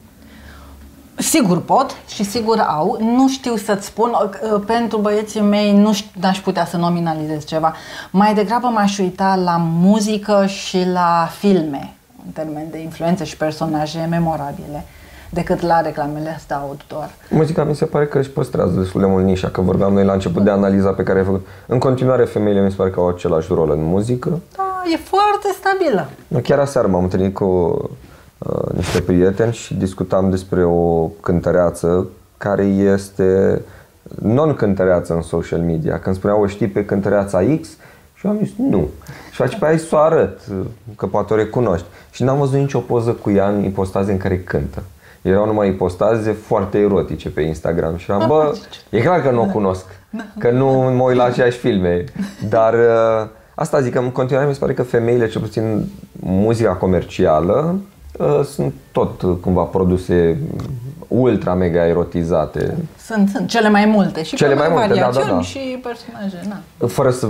Sigur pot și sigur au. Nu știu să-ți spun, uh, pentru băieții mei nu știu, n-aș putea să nominalizez ceva. Mai degrabă m-aș uita la muzică și la filme, în termen de influențe și personaje memorabile, decât la reclamele astea outdoor. Muzica mi se pare că își păstrează destul de mult nișa, că vorbeam noi la început de analiza pe care ai făcut. În continuare, femeile mi se pare că au același rol în muzică. Da, e foarte stabilă. Eu Chiar aseară m-am întâlnit cu uh, niște prieteni și discutam despre o cântăreață care este non-cântăreață în social media. Când spuneau, o știi pe cântăreața X? Și eu am zis, nu. Și face pe aia să o arăt, că poate o recunoști. Și n-am văzut nicio poză cu ea în ipostaze în care cântă. Erau numai ipostaze foarte erotice pe Instagram și am, bă, e clar că nu o cunosc, că nu mă uit la aceeași filme, dar uh, asta zic că în continuare mi se pare că femeile, cel puțin muzica comercială, uh, sunt tot uh, cumva produse ultra mega erotizate. Sunt, sunt cele mai multe și Cele cu mai multe, da, da, variațiuni da. și personaje, na. Fără să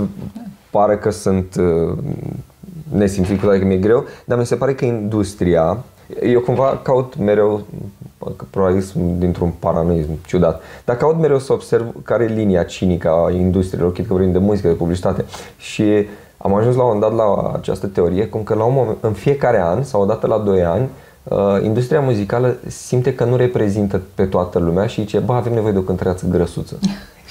pară că sunt uh, nesimțit, cu toate că mi-e greu, dar mi se pare că industria, eu cumva caut mereu, că probabil sunt dintr-un paranoism ciudat, dar caut mereu să observ care e linia cinică a industriilor, chit că vorbim de muzică, de publicitate și am ajuns la un moment dat la această teorie, cum că la un moment, în fiecare an sau odată la 2 ani, uh, industria muzicală simte că nu reprezintă pe toată lumea și zice, bă, avem nevoie de o cântăreață grăsuță.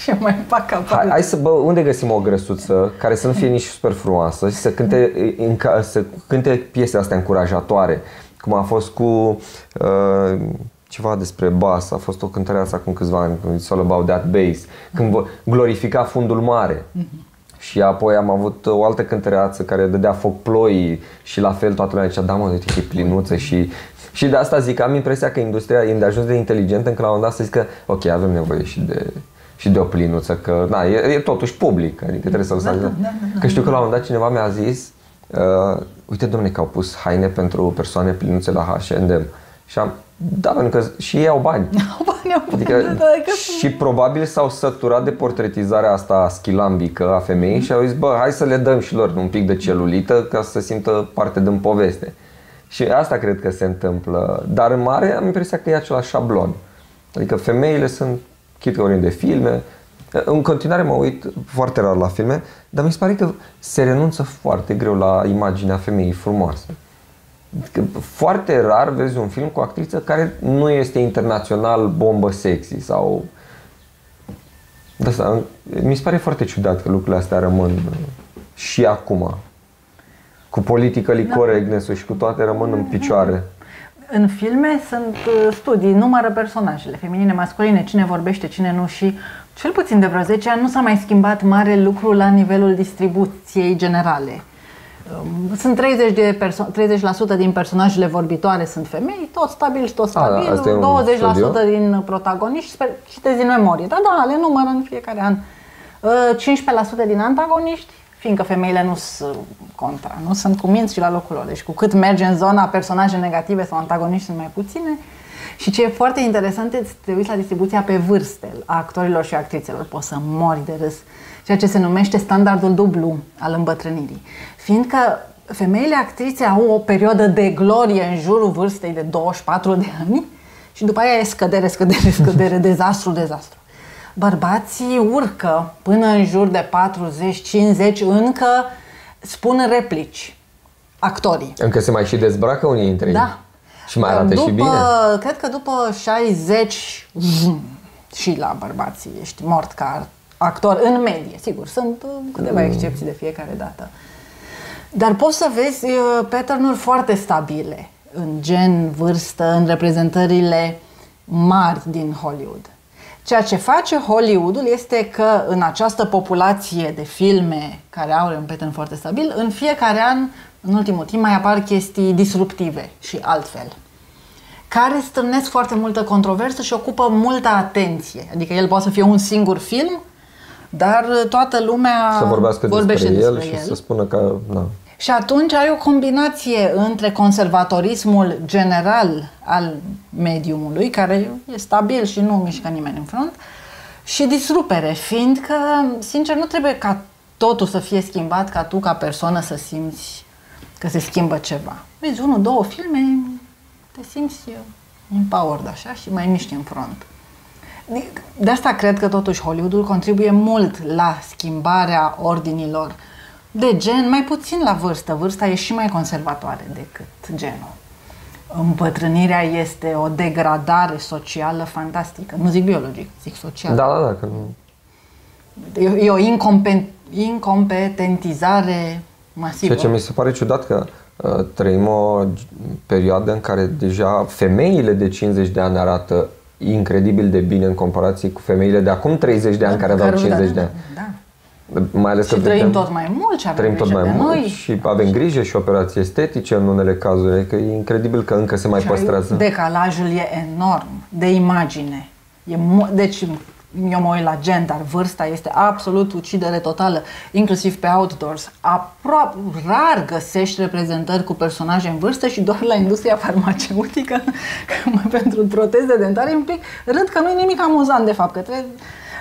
Și mai fac Hai, apare. hai să, bă, unde găsim o grăsuță care să nu fie nici super frumoasă și să cânte, în, ca- să cânte piese astea încurajatoare, cum a fost cu uh, ceva despre bas, a fost o cântăreață acum câțiva ani, It's all about that bass, când vă- glorifica fundul mare. Și apoi am avut o altă cântăreață care dădea foc ploii și la fel toată lumea zicea, da mă, uite ce plinuță și și de asta zic, am impresia că industria e de ajuns de inteligentă încât la un moment dat să zică, ok, avem nevoie și de și de o plinuță, că na, e, e totuși public, adică trebuie să-l da, da, da, Că știu că la un moment dat cineva mi-a zis, uh, uite domne că au pus haine pentru persoane plinuțe la H&M. Și am, da, pentru că și ei au bani. Au bani, au bani, Adică, da, da, că și probabil s-au săturat de portretizarea asta schilambică a femeii și au zis, bă, hai să le dăm și lor un pic de celulită ca să simtă parte din poveste. Și asta cred că se întâmplă. Dar în mare am impresia că e același șablon. Adică femeile sunt, chit că vorbim de filme, în continuare mă uit foarte rar la filme, dar mi se pare că se renunță foarte greu la imaginea femeii frumoase. Că Foarte rar vezi un film cu o actriță care nu este internațional bombă sexy sau... De asta, mi se pare foarte ciudat că lucrurile astea rămân uh, și acum. Cu politically Da. correctness și cu toate rămân în picioare. În filme sunt uh, studii, numără personajele, feminine, masculine, cine vorbește, cine nu și cel puțin de vreo 10 ani nu s-a mai schimbat mare lucru la nivelul distribuției generale. Um, Sunt 30%, de perso- 30% din personajele vorbitoare sunt femei, tot stabil și tot A, da, stabil, asta e un 20% studiu. din protagoniști, sper, citesc din memorie, da, da, le numără în fiecare an. Uh, 15% din antagoniști, fiindcă femeile nu sunt contra, nu sunt cu minți și la locul lor. Deci cu cât merge în zona personaje negative sau antagoniști sunt mai puține. Și ce e foarte interesant este să te uiți la distribuția pe vârste a actorilor și actrițelor. Poți să mori de râs. Ceea ce se numește standardul dublu al îmbătrânirii. Fiindcă femeile actrițe au o perioadă de glorie în jurul vârstei de 24 de ani și după aia e scădere, scădere, scădere, dezastru, dezastru. Bărbații urcă până în jur de 40-50, încă spun replici actorii. Încă se mai și dezbracă unii dintre ei. Da. Și mai arată după, și bine. Cred că după 60 zum, și la bărbații ești mort ca actor în medie. Sigur, sunt uh, câteva Mm. excepții de fiecare dată. Dar poți să vezi uh, pattern-uri foarte stabile în gen, vârstă, în reprezentările mari din Hollywood. Ceea ce face Hollywoodul este că în această populație de filme care au un pattern foarte stabil, în fiecare an, în ultimul timp, mai apar chestii disruptive și altfel care strânesc foarte multă controversă și ocupă multă atenție. Adică el poate să fie un singur film, dar toată lumea Să vorbească vorbește despre, el despre și să spună că... Na. și atunci ai o combinație între conservatorismul general al mediumului, care e stabil și nu mișcă nimeni în front, și disrupere, fiindcă, sincer, nu trebuie ca totul să fie schimbat, ca tu, ca persoană, să simți că se schimbă ceva. Vezi, unul, două filme, te simți empowered așa și mai miști în front. De asta cred că totuși Hollywoodul contribuie mult la schimbarea ordinilor de gen, mai puțin la vârstă. Vârsta e și mai conservatoare decât genul. Împătrânirea este o degradare socială fantastică. Nu zic biologic, zic social. Da, da, da. Că nu... E, e o incompe- incompetentizare masivă. Ceea ce mi se pare ciudat că uh, trăim o perioadă în care deja femeile de 50 de ani arată incredibil de bine în comparație cu femeile de acum 30 de ani care aveau 50 de ani. Da. Mai ales Și că trăim vedem- tot mai mult și avem trăim tot grijă mai de mult noi. și avem grijă și operații estetice în unele cazuri, că e incredibil că încă se mai Și ai- păstrează. Decalajul e enorm de imagine. E mu- deci eu mă uit la gen, dar vârsta este absolut ucidere totală, inclusiv pe outdoors. Aproape, rar găsești reprezentări cu personaje în vârstă și doar la industria farmaceutică, pentru proteze dentare, e un pic râd că nu e nimic amuzant de fapt, că trebuie...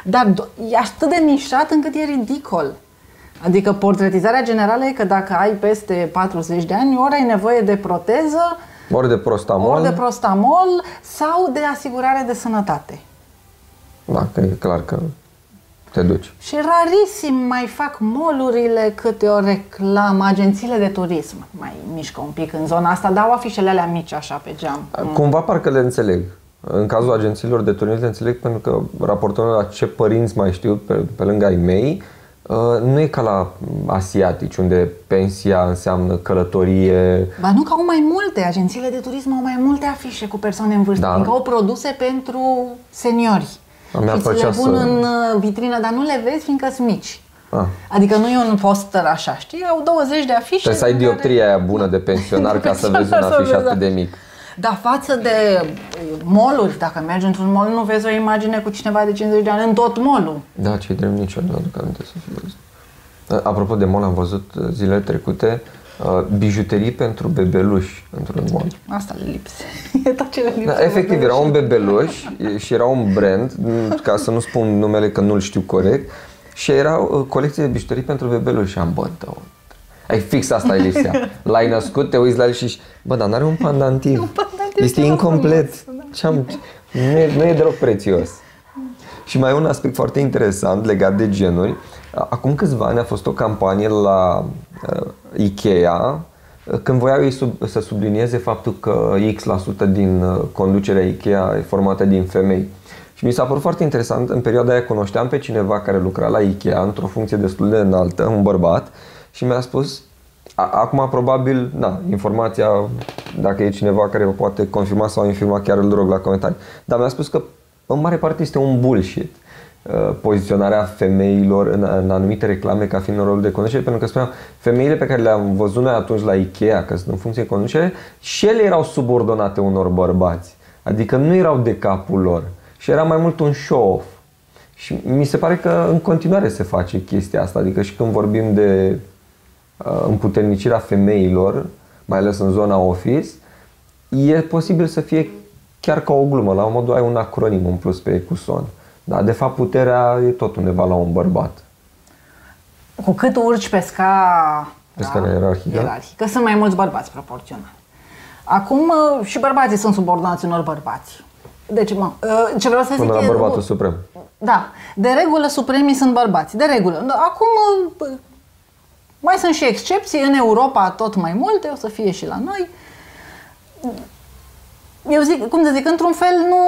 dar e atât de nișat încât e ridicol. Adică portretizarea generală e că dacă ai peste 40 de ani, ori ai nevoie de proteză, ori de prostamol, ori de prostamol sau de asigurare de sănătate. Da, că e clar că te duci. Și rarisim mai fac molurile câte o reclamă, agențiile de turism mai mișcă un pic în zona asta, dau afișele alea mici așa pe geam. Cumva parcă le înțeleg. În cazul agențiilor de turism le înțeleg pentru că raportând la ce părinți mai știu pe, pe lângă ai mei, uh, nu e ca la asiatici, unde pensia înseamnă călătorie. Ba nu, că au mai multe. Agențiile de turism au mai multe afișe cu persoane în vârstă, da. adică au produse pentru seniori. Mi-ar și ți le pun să... în uh, vitrină, dar nu le vezi fiindcă sunt mici. Ah. Adică nu e un poster așa, știi? Au 20 de afișe. Trebuie să ai dioptria care... aia bună de pensionar ca să vezi un afiș atât de mic. Dar față de uh, moluri, dacă mergi într-un mall, nu vezi o imagine cu cineva de 50 de ani în tot molul. Da, ce drept nici eu nu aduc aminte să fi văzut. Apropo de mall, am văzut uh, zilele trecute uh, bijuterii pentru bebeluși într-un mall. Asta le lipse. e tot ce le lipse. Da, efectiv, era un bebeluș și era un brand, ca să nu spun numele că nu-l știu corect, și era o uh, colecție de bijuterii pentru bebeluși și am bă, ai fix asta, Elisia. L-ai născut, te uiți la el și bă, dar n-are un pandantiv. un pandantiv este incomplet. Ce-am, nu, e, nu e deloc prețios. Și mai e un aspect foarte interesant legat de genuri. Acum câțiva ani a fost o campanie la uh, Ikea uh, când voiau ei sub, să sublinieze faptul că X% din uh, conducerea Ikea e formată din femei. Și mi s-a părut foarte interesant, în perioada aia cunoșteam pe cineva care lucra la Ikea într-o funcție destul de înaltă, un bărbat, și mi-a spus, a, acum probabil, na, informația, dacă e cineva care o poate confirma sau infirma, chiar îl rog la comentarii, dar mi-a spus că în mare parte este un bullshit uh, poziționarea femeilor în, în anumite reclame ca fiind în rol de conducere, pentru că spuneam, femeile pe care le-am văzut noi atunci la Ikea, că sunt în funcție de conducere, și ele erau subordonate unor bărbați. Adică nu erau de capul lor. Și era mai mult un show-off. Și mi se pare că în continuare se face chestia asta. Adică și când vorbim de uh, împuternicirea femeilor, mai ales în zona office, e posibil să fie chiar ca o glumă. La un modul ai un acronim în plus pe Ecuson. Da, de fapt puterea e tot undeva la un bărbat. Cu cât urci pe sca pe da, scara ierarhică. ierarhică, sunt mai mulți bărbați proporțional. Acum uh, și bărbații sunt subordonați unor bărbați. Deci, mă, uh, ce vreau să zic Până la bărbatul e, suprem. Da, de regulă supremii sunt bărbați, de regulă. Acum uh, mai sunt și excepții, în Europa tot mai multe, o să fie și la noi eu zic, cum să zic, într-un fel nu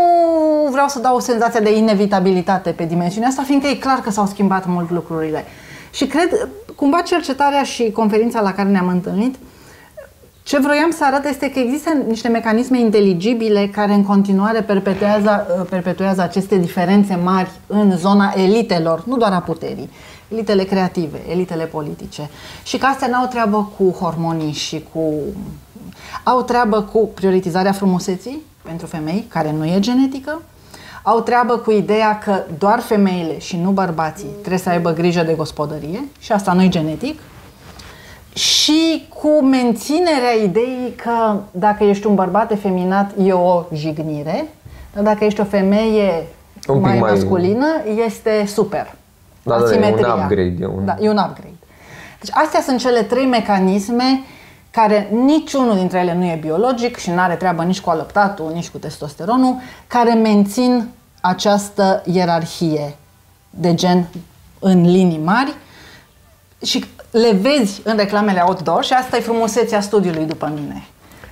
vreau să dau o senzație de inevitabilitate pe dimensiunea asta, fiindcă e clar că s-au schimbat mult lucrurile. Și cred, cumva cercetarea și conferința la care ne-am întâlnit, ce vroiam să arăt este că există niște mecanisme inteligibile care în continuare perpetuează, perpetuează aceste diferențe mari în zona elitelor, nu doar a puterii, elitele creative, elitele politice. Și că astea n-au treabă cu hormonii și cu au treabă cu prioritizarea frumuseții pentru femei, care nu e genetică. Au treabă cu ideea că doar femeile și nu bărbații trebuie să aibă grijă de gospodărie și asta nu e genetic. Și cu menținerea ideii că dacă ești un bărbat efeminat e o jignire, dar dacă ești o femeie un mai, mai masculină este super. Da, da, e un upgrade. E un... Da, e un upgrade. Deci astea sunt cele trei mecanisme care niciunul dintre ele nu e biologic și nu are treabă nici cu alăptatul, nici cu testosteronul, care mențin această ierarhie de gen în linii mari și le vezi în reclamele outdoor și asta e frumusețea studiului după mine.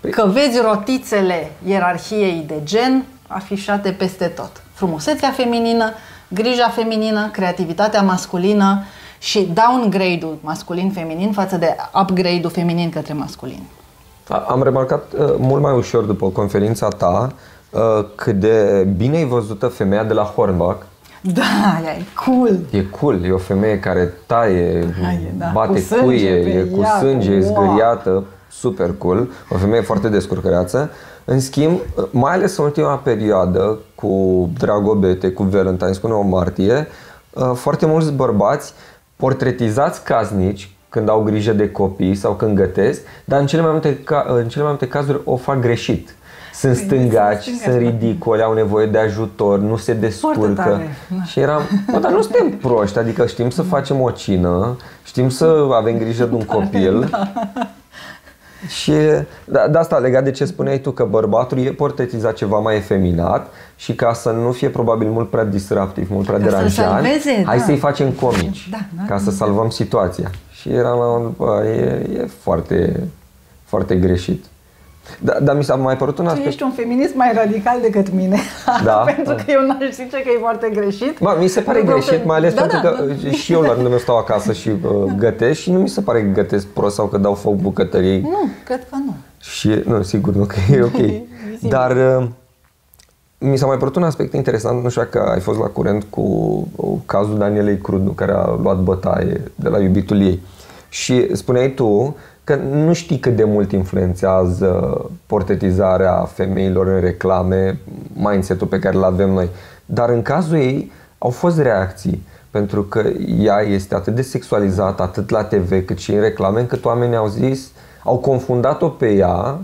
Păi- Că vezi rotițele ierarhiei de gen afișate peste tot. Frumusețea feminină, grija feminină, creativitatea masculină, și downgrade-ul masculin-feminin față de upgrade-ul feminin către masculin. Am remarcat uh, mult mai ușor după conferința ta uh, cât de bine ai văzută femeia de la Hornbach. Da, e cool. E cool, e o femeie care taie, Hai, da. bate cu sânge, cuie, e cu ea, sânge, e zgâriată, super cool, o femeie foarte descurcăreață. În schimb, mai ales în ultima perioadă, cu Dragobete, cu Valentine, cu o martie, uh, foarte mulți bărbați portretizați casnici când au grijă de copii sau când gătesc, dar în cele mai multe, ca, în cele mai multe cazuri o fac greșit. Sunt stângaci, sunt ridicoli, au nevoie de ajutor, nu se descurcă. Și eram, bă, dar nu suntem proști, adică știm să facem o cină, știm să avem grijă de un copil. Da. Și de, de asta legat de ce spuneai tu că bărbatul e portretizat ceva mai efeminat și ca să nu fie probabil mult prea disruptiv, mult prea deranjant, hai da. să-i facem comici da, da, ca să salvăm situația. Și eram la bă, e, e foarte, foarte greșit. Da, dar mi s-a mai părut un aspect... Tu ești un feminist mai radical decât mine. Da? pentru că eu n-aș zice că e foarte greșit. Ma, mi se pare greșit, că... mai ales da, pentru da, că da. și eu la rândul meu stau acasă și uh, gătesc și nu mi se pare că gătesc prost sau că dau foc bucătăriei. Nu, cred că nu. Și, nu, sigur nu, că e ok. Dar uh, mi s-a mai părut un aspect interesant, nu știu dacă ai fost la curent cu uh, cazul Danielei Crudu, care a luat bătaie de la iubitul ei. Și spuneai tu că nu știi cât de mult influențează portretizarea femeilor în reclame, mindset-ul pe care îl avem noi. Dar în cazul ei au fost reacții, pentru că ea este atât de sexualizată, atât la TV cât și în reclame, încât oamenii au zis, au confundat-o pe ea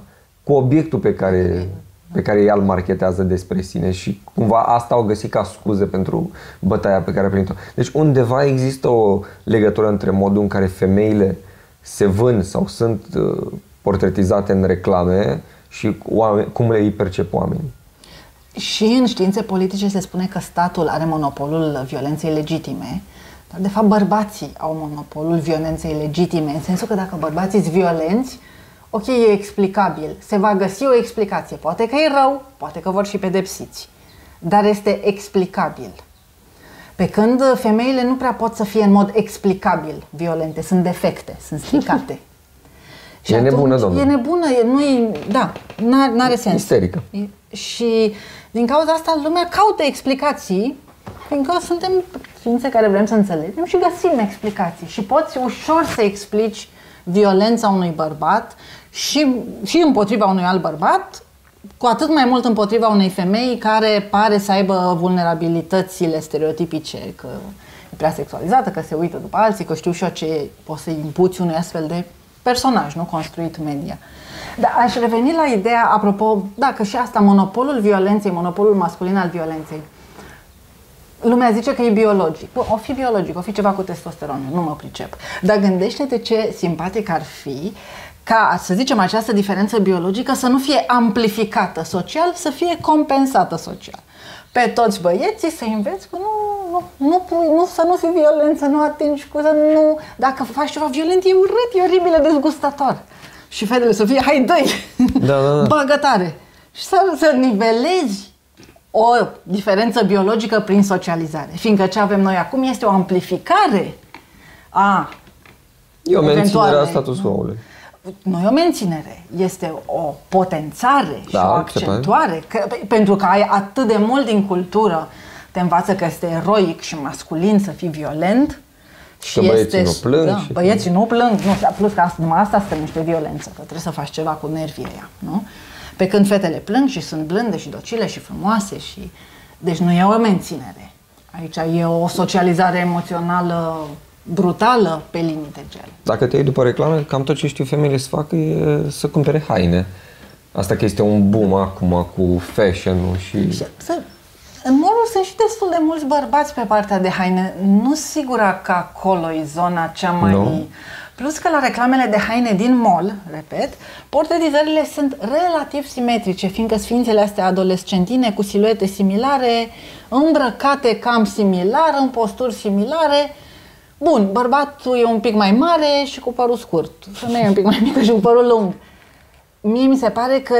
cu obiectul pe care, pe care ea îl marketează despre sine și cumva asta au găsit ca scuze pentru bătaia pe care a primit-o. Deci undeva există o legătură între modul în care femeile se vând sau sunt uh, portretizate în reclame și cum le percep oamenii. Și în științe politice se spune că statul are monopolul violenței legitime, dar de fapt bărbații au monopolul violenței legitime, în sensul că dacă bărbații sunt violenți, ok, e explicabil, se va găsi o explicație. Poate că e rău, poate că vor fi pedepsiți, dar este explicabil. Pe când femeile nu prea pot să fie în mod explicabil violente, sunt defecte, sunt stricate. Și e atunci, nebună, domnule. E nebună, e, nu e, da, nu are sens. Isterică. E, și din cauza asta lumea caută explicații, fiindcă suntem ființe care vrem să înțelegem și găsim explicații. Și poți ușor să explici violența unui bărbat și, și împotriva unui alt bărbat cu atât mai mult împotriva unei femei care pare să aibă vulnerabilitățile stereotipice, că e prea sexualizată, că se uită după alții, că știu și eu ce poți să impuți unui astfel de personaj, nu construit media. Dar aș reveni la ideea, apropo, da, că și asta, monopolul violenței, monopolul masculin al violenței. Lumea zice că e biologic. O fi biologic, o fi ceva cu testosteron, nu mă pricep. Dar gândește-te ce simpatic ar fi ca, să zicem, această diferență biologică să nu fie amplificată social, să fie compensată social. Pe toți băieții să înveți că nu, nu, nu, nu, să nu fii violent, să nu atingi cu, să nu... Dacă faci ceva violent, e urât, e oribil, e dezgustator. Și fetele să fie, hai, dă da, da, da. băgătare. Și să, să nivelezi o diferență biologică prin socializare. Fiindcă ce avem noi acum este o amplificare a E o menținere a status quo-ului nu e o menținere, este o potențare da, și o accentuare. Că, pentru că ai atât de mult din cultură, te învață că este eroic și masculin să fii violent. Și că băieții este, nu plâng. Da, și băieții nu plâng, nu, plus că asta, numai asta este niște violență, că trebuie să faci ceva cu nervii aia, nu? Pe când fetele plâng și sunt blânde și docile și frumoase și... Deci nu e o menținere. Aici e o socializare emoțională brutală pe limite gel. Dacă te iei după reclame, cam tot ce știu femeile să facă e să cumpere haine. Asta că este un boom acum cu fashion-ul și... și să, în morul sunt și destul de mulți bărbați pe partea de haine. Nu sigura că acolo e zona cea mai... No. Plus că la reclamele de haine din mall, repet, portretizările sunt relativ simetrice, fiindcă sfințele astea adolescentine cu siluete similare, îmbrăcate cam similar, în posturi similare, Bun, bărbatul e un pic mai mare și cu părul scurt. Femeia e un pic mai mică și cu părul lung. Mie mi se pare că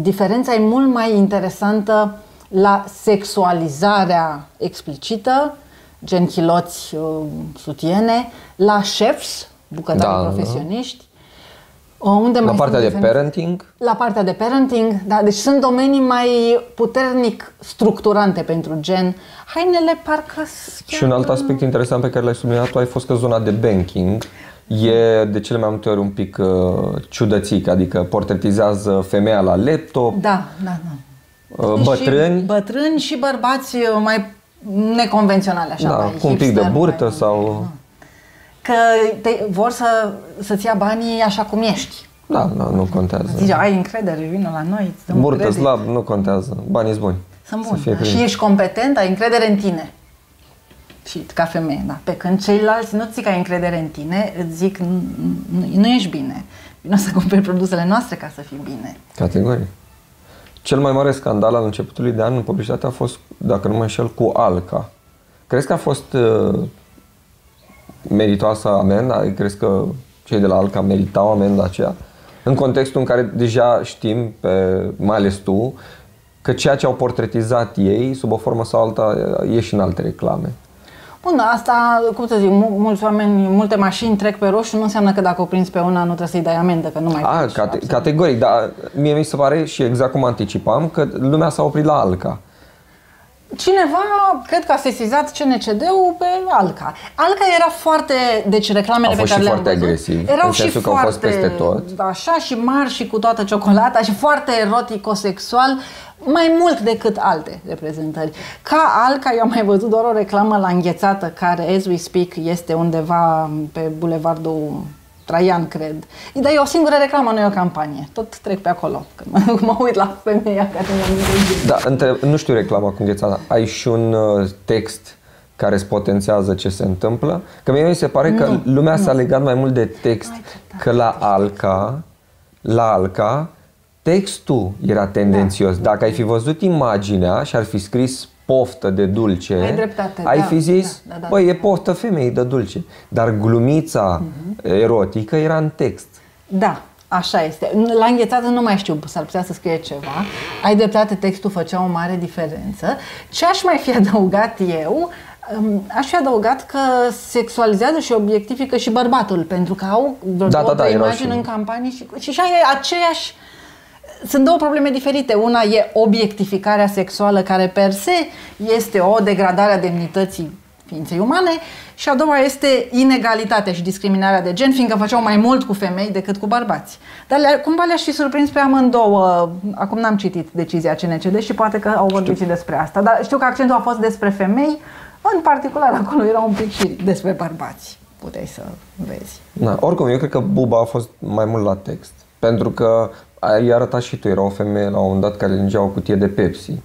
diferența e mult mai interesantă la sexualizarea explicită, gen chiloți, uh, sutiene, la chefs, bucătari da, da. Profesioniști, unde la partea de parenting? La partea de parenting, da. Deci sunt domenii mai puternic structurante pentru gen. Hainele parcă... Și un alt aspect interesant pe care l-ai subliniat tu ai fost că zona de banking e de cele mai multe ori un pic uh, ciudățic, adică portretizează femeia la laptop. Da, da, da. Uh, bătrâni. Și bătrâni și bărbați uh, mai neconvenționale, așa, Da, mai cu un pic de hipster, burtă mai- sau... Că te, vor să, să-ți ia banii așa cum ești. Da, da, nu contează. Zice, ai încredere, vină la noi, îți dăm Burtă credit. slab, nu contează. Banii sunt buni. Sunt Să buni. fie Da. primit. Și ești competent, ai încredere în tine. Și ca femeie, da. Pe când ceilalți nu zic că ai încredere în tine, îți zic, nu, nu, nu ești bine. Vino să cumperi produsele noastre ca să fii bine. Categorie. Cel mai mare scandal al începutului de an în publicitate a fost, dacă nu mă înșel, cu Alca. Crezi că a fost uh, meritoasă amenda? Crezi că cei de la Alca meritau amenda aceea? În contextul în care deja știm, pe, mai ales tu, că ceea ce au portretizat ei, sub o formă sau alta, e și în alte reclame. Bun, asta, cum să zic, mu- mulți oameni, multe mașini trec pe roșu, nu înseamnă că dacă o prinzi pe una nu trebuie să-i dai amendă, că nu mai A, treci. cate- Absolut. categoric, dar mie mi se pare și exact cum anticipam că lumea s-a oprit la Alca. Cineva, cred că a sesizat CNCD-ul pe Alca. Alca era foarte, deci reclamele A pe fost care și le-am foarte văzut, agresiv, erau în și sensul că au foarte, fost peste tot. Așa și mari și cu toată ciocolata și foarte erotico-sexual, mai mult decât alte reprezentări. Ca Alca, eu am mai văzut doar o reclamă la înghețată care, as we speak, este undeva pe bulevardul Traian, cred. Dar e o singură reclamă, nu e o campanie. Tot trec pe acolo. Când mă, mă uit la femeia care mi-a înghețat. Da, între, nu știu reclama cu înghețata. Ai și un uh, text care îți potențează ce se întâmplă? Că mie mi se pare că Nu, lumea s-a legat mai mult de text, Ai dreptate. că la Alca, la Alca, textul era tendențios. Da. Dacă ai fi văzut imaginea și ar fi scris poftă de dulce, Ai dreptate, ai da, fi zis, da, da, da. băi, e poftă femeii de dulce. Dar glumița Mhm. erotică era în text. Da, așa este. La înghețată nu mai știu, s-ar putea să scrie ceva. Ai dreptate, textul făcea o mare diferență. Ce aș mai fi adăugat eu? Um, Aș fi adăugat că sexualizează și obiectifică și bărbatul, pentru că au vreo Da, două, da, da, trei erau imagini și- în campanii și, și așa e aceeași sunt două probleme diferite. Una e obiectificarea sexuală, care per se este o degradare a demnității ființei umane și a doua este inegalitatea și discriminarea de gen, fiindcă făceau mai mult cu femei decât cu bărbați. Dar le, cumva le-aș fi surprins pe amândouă. Acum n-am citit decizia CNCD și poate că au vorbit și despre asta. Dar știu că accentul a fost despre femei, în particular acolo era un pic și despre bărbați. Puteai să vezi. Da, oricum, eu cred că Buba a fost mai mult la text. Pentru că ai arătat și tu, era o femeie la un moment dat care lingea o cutie de Pepsi.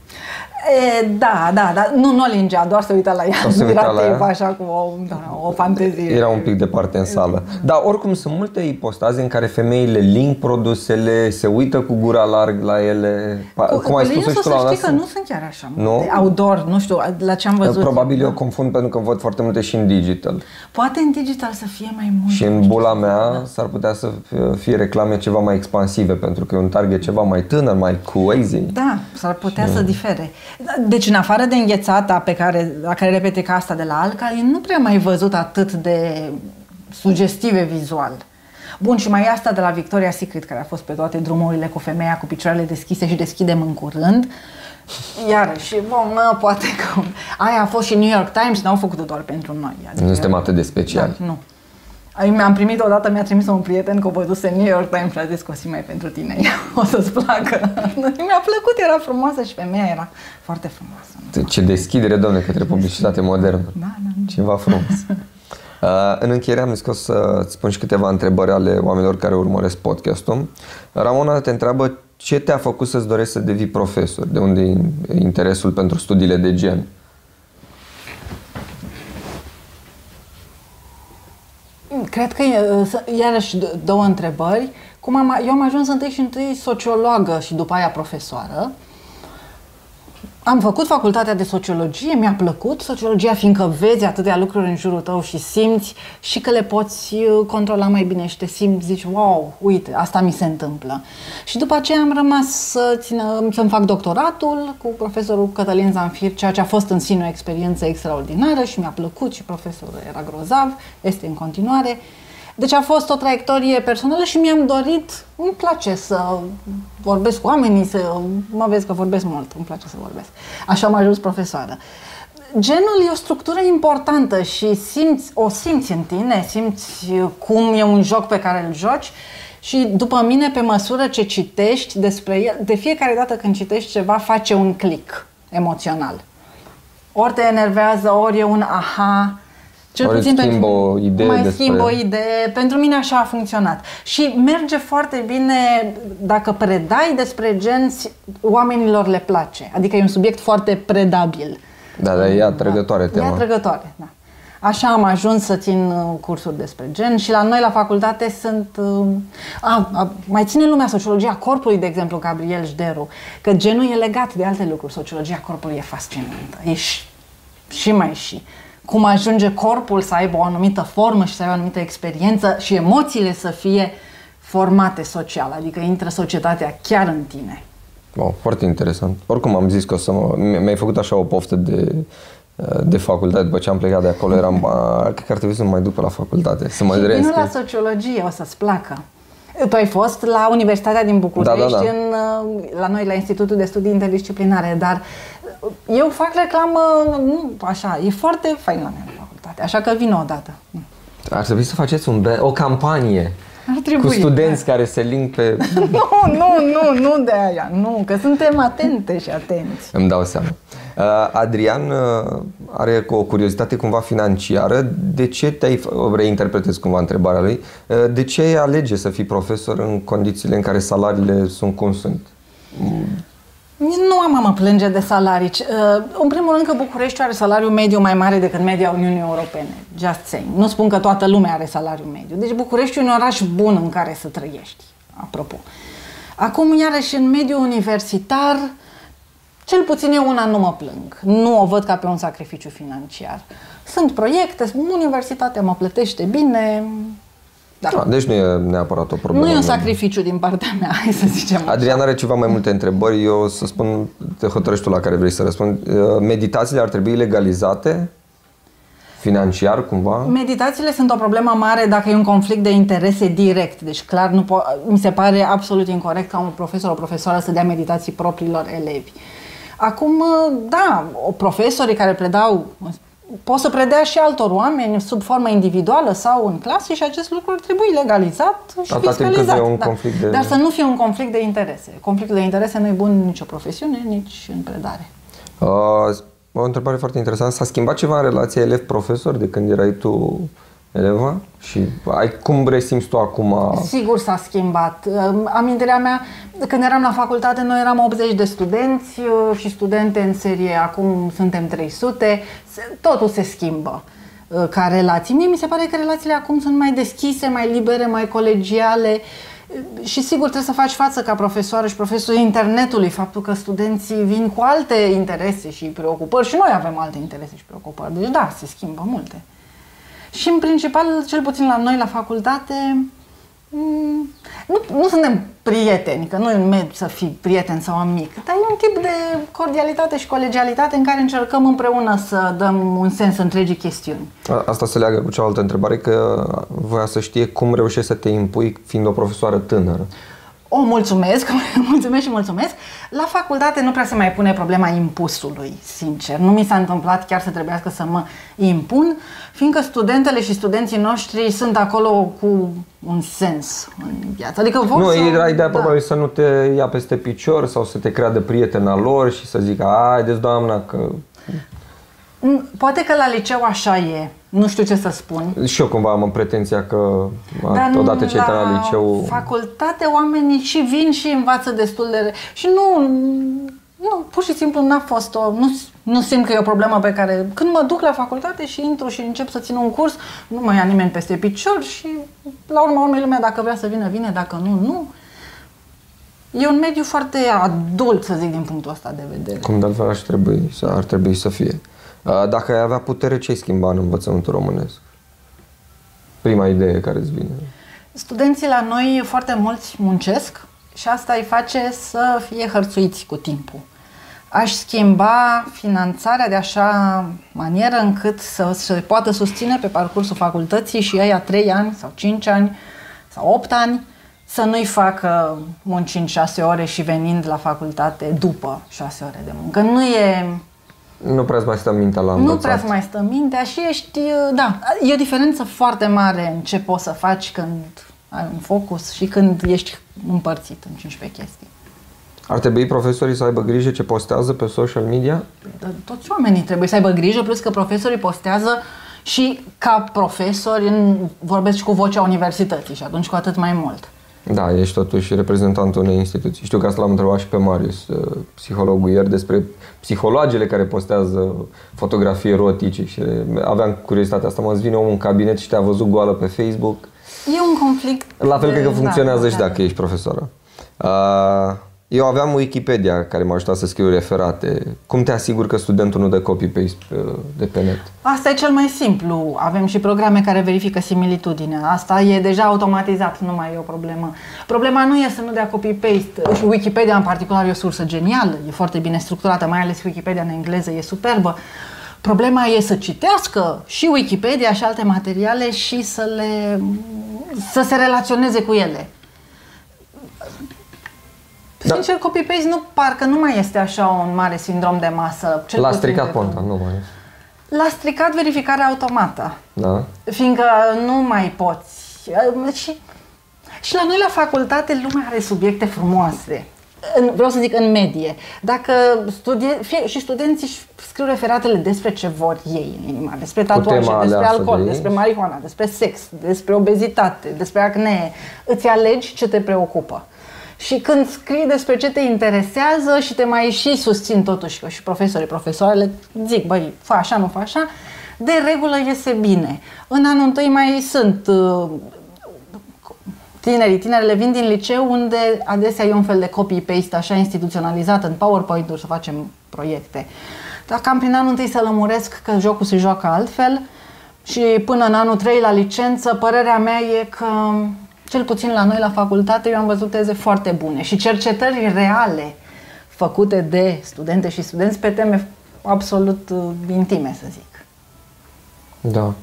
E, da, da, da, nu, nu o lingea, doar se uita la ea. Doar se Nu uita era la ea? tip așa cu o, da, o fantezie. Era un pic departe în sală. Dar oricum sunt multe ipostaze în care femeile ling produsele, se uită cu gura larg la ele. Pa- Cu, Cum ai spus și tu să la un știi că dat, nu sunt chiar așa Nu? multe. Outdoor, nu știu, la ce am văzut. Probabil eu confund pentru că văd foarte multe și în digital. Poate în digital să fie mai mult. Și în bula mea s-ar putea să fie- fie reclame ceva mai expansive, pentru că e un target ceva mai tânăr, mai crazy. Da, s-ar putea să difere. Deci, în afară de înghețata pe care, la care repete ca asta de la Alca, eu nu prea mai văzut atât de sugestive vizual. Bun, și mai e asta de la Victoria Secret, care a fost pe toate drumurile cu femeia cu picioarele deschise și deschidem în curând. Iarăși, bun, mă, poate că... Aia a fost și New York Times, n-au făcut-o doar pentru noi. Adică, Nu suntem atât de speciali. Da, nu. Ai- Mi-am primit odată, mi-a trimis un prieten că o văzuse în New York Times și a zis că o zi mai pentru tine. o să-ți placă. Mi-a plăcut, era frumoasă și femeia era foarte frumoasă. Ce deschidere, domne, către publicitate modernă. Da, da. Ceva frumos. Uh, în încheiere am zis că o să-ți spun și câteva întrebări ale oamenilor care urmăresc podcastul. Ramona te întreabă ce te-a făcut să-ți dorești să devii profesor? De unde e interesul pentru studiile de gen? Cred că e, să- iarăși d- două întrebări. Cum am, eu am ajuns întâi și întâi sociologă și după aia profesoară. Am făcut facultatea de sociologie, mi-a plăcut sociologia, fiindcă vezi atâtea lucruri în jurul tău și simți și că le poți uh, controla mai bine și te simți, zici, wow, uite, asta mi se întâmplă. Și după aceea am rămas să țină, să-mi fac doctoratul cu profesorul Cătălin Zanfir, ceea ce a fost în sine o experiență extraordinară și mi-a plăcut și profesorul era grozav, este în continuare. Deci a fost o traiectorie personală și mi-am dorit, îmi place să vorbesc cu oamenii, să mă vezi că vorbesc mult, îmi place să vorbesc. Așa am ajuns profesoară. Genul e o structură importantă și simți, o simți în tine, simți cum e un joc pe care îl joci Și după mine, pe măsură ce citești despre el, de fiecare dată când citești ceva, face un click emoțional. Ori te enervează, ori e un aha, cel Ori puțin pentru, o idee mai despre... schimb o idee. Pentru mine așa a funcționat. Și merge foarte bine dacă predai despre genți, oamenilor le place. Adică e un subiect foarte predabil. Da, dar e atrăgătoare da. tema. E atrăgătoare, da. Așa am ajuns să țin uh, cursuri despre gen și la noi la facultate sunt... Uh, a, a, mai ține lumea sociologia corpului, de exemplu, Gabriel Jderu, că genul e legat de alte lucruri. Sociologia corpului e fascinantă. E și, și mai și cum ajunge corpul să aibă o anumită formă și să aibă o anumită experiență și emoțiile să fie formate social, adică intră societatea chiar în tine. Wow, foarte interesant. Oricum am zis că o să mă... Mi-ai făcut așa o poftă de, de facultate. După ce am plecat de acolo eram, a, cred că ar trebui să mă mai duc pe la facultate, să mă Și la sociologie, o să-ți placă. Tu ai fost la Universitatea din București, da, da, da. În, la noi, la Institutul de Studii Interdisciplinare, dar eu fac reclamă, nu așa, e foarte fain la mine la facultate, așa că vin o dată. Ar trebui să faceți un, o campanie ar trebui, cu studenți da. care se link pe... nu, nu, nu, nu de aia, nu, că suntem atente și atenți. Îmi dau seama. Uh, Adrian uh, are o curiozitate cumva financiară. De ce te-ai, reinterpretez cumva întrebarea lui, uh, de ce ai alege să fii profesor în condițiile în care salariile sunt cum sunt? Nu am a mă plânge de salarii. În primul rând că București are salariu mediu mai mare decât media Uniunii Europene. Just saying. Nu spun că toată lumea are salariu mediu. Deci București e un oraș bun în care să trăiești. Apropo. Acum, iarăși, în mediul universitar, cel puțin eu una nu mă plâng. Nu o văd ca pe un sacrificiu financiar. Sunt proiecte, universitatea mă plătește bine, da. da. Deci nu e neapărat o problemă. Nu e un sacrificiu din partea mea, hai să zicem Adrian are ceva mai multe întrebări. Eu să spun, te hotărăști tu la care vrei să răspund. Uh, meditațiile ar trebui legalizate? Financiar, cumva? Meditațiile sunt o problemă mare dacă e un conflict de interese direct. Deci, clar, nu po- mi se pare absolut incorrect ca un profesor o profesoară să dea meditații propriilor elevi. Acum, uh, da, profesorii care predau pot să predea și altor oameni sub formă individuală sau în clase și acest lucru ar trebui legalizat și Atât fiscalizat. Un da. conflict de... Dar să nu fie un conflict de interese. Conflictul de interese nu e bun în nicio profesiune, nici în predare. Uh, o întrebare foarte interesantă. S-a schimbat ceva în relația elev-profesor de când erai tu eleva? Și ai, cum resimți tu acum? Sigur s-a schimbat. Amintirea mea, când eram la facultate, noi eram 80 de studenți uh, și studente în serie, acum suntem 300. Totul se schimbă uh, ca relații. Mie mi se pare că relațiile acum sunt mai deschise, mai libere, mai colegiale uh, și sigur trebuie să faci față ca profesoară și profesorul internetului, faptul că studenții vin cu alte interese și preocupări și noi avem alte interese și preocupări. Deci da, se schimbă multe. Și în principal, cel puțin la noi la facultate, mm, nu, nu suntem prieteni, că nu e un mediu să fii prieten sau amic, dar e un tip de cordialitate și colegialitate în care încercăm împreună să dăm un sens întregii chestiuni. Asta se leagă cu cealaltă întrebare, că voia să știe cum reușești să te impui fiind o profesoară tânără o mulțumesc, mulțumesc și mulțumesc. La facultate nu prea se mai pune problema impusului, sincer. Nu mi s-a întâmplat chiar să trebuiască să mă impun, fiindcă studentele și studenții noștri sunt acolo cu un sens în viață. Adică vor Nu, să... era ideea da. probabil să nu te ia peste picior sau să te creadă prietena lor și să zică, haideți doamna că Poate că la liceu așa e. Nu știu ce să spun. Și eu cumva am pretenția că Dar odată ce la, la liceu... facultate oamenii și vin și învață destul de... Și nu, nu, pur și simplu n-a fost o... Nu, nu simt că e o problemă pe care... Când mă duc la facultate și intru și încep să țin un curs, nu mă ia nimeni peste picior și la urma urmei lumea dacă vrea să vină, vine, dacă nu, nu. E un mediu foarte adult, să zic, din punctul ăsta de vedere. Cum de altfel ar trebui, ar trebui să fie. Dacă ai avea putere, ce ai schimba în învățământul românesc? Prima idee care îți vine. Studenții la noi foarte mulți muncesc și asta îi face să fie hărțuiți cu timpul. Aș schimba finanțarea de așa manieră încât să se poată susține pe parcursul facultății și ei a 3 ani sau 5 ani sau 8 ani să nu-i facă muncind 6 ore și venind la facultate după 6 ore de muncă. Nu e nu prea mai stă mintea la învățat. Nu prea mai stă mintea și ești, da, e o diferență foarte mare în ce poți să faci când ai un focus și când ești împărțit în 15 chestii. Ar trebui profesorii să aibă grijă ce postează pe social media? Toți oamenii trebuie să aibă grijă, plus că profesorii postează și ca profesori în, vorbesc și cu vocea universității și atunci cu atât mai mult. Da, ești totuși reprezentantul unei instituții. Știu că asta l-am întrebat și pe Marius, uh, psihologul ieri, despre psihologele care postează fotografii erotice și aveam curiozitatea asta. Mă vine omul în cabinet și te-a văzut goală pe Facebook. E un conflict. La fel de, cred că funcționează da, și dacă ești profesoră. Uh, eu aveam Wikipedia care m-a ajutat să scriu referate. Cum te asiguri că studentul nu dă copy-paste de pe net? Asta e cel mai simplu. Avem și programe care verifică similitudinea. Asta e deja automatizat, nu mai e o problemă. Problema nu e să nu dea copy-paste. Și Wikipedia în particular e o sursă genială, e foarte bine structurată, mai ales Wikipedia în engleză e superbă. Problema e să citească și Wikipedia și alte materiale și să le să se relaționeze cu ele. Da. Sincer, copy-paste nu, parcă nu mai este așa un mare sindrom de masă. L-a stricat Ponta, nu mai L-a stricat verificarea automată. Da. Fiindcă nu mai poți. Și, și la noi la facultate lumea are subiecte frumoase. În, vreau să zic în medie. Dacă studie, fie, și studenții scriu referatele despre ce vor ei în inima, despre tatuaje, despre alcool, de despre marihuana, despre sex, despre obezitate, despre acne, îți alegi ce te preocupă. Și când scrii despre ce te interesează și te mai și susțin totuși, că și profesorii, profesoarele zic, băi, fă așa, nu fă așa, de regulă iese bine. În anul întâi mai sunt uh, tinerii, tinerele vin din liceu unde adesea e un fel de copy-paste așa instituționalizat în PowerPoint-uri să facem proiecte. Dar cam prin anul întâi să lămuresc că jocul se joacă altfel și până în anul 3 la licență, părerea mea e că cel puțin la noi la facultate, eu am văzut teze foarte bune și cercetări reale făcute de studente și studenți pe teme absolut uh, intime, să zic. Da.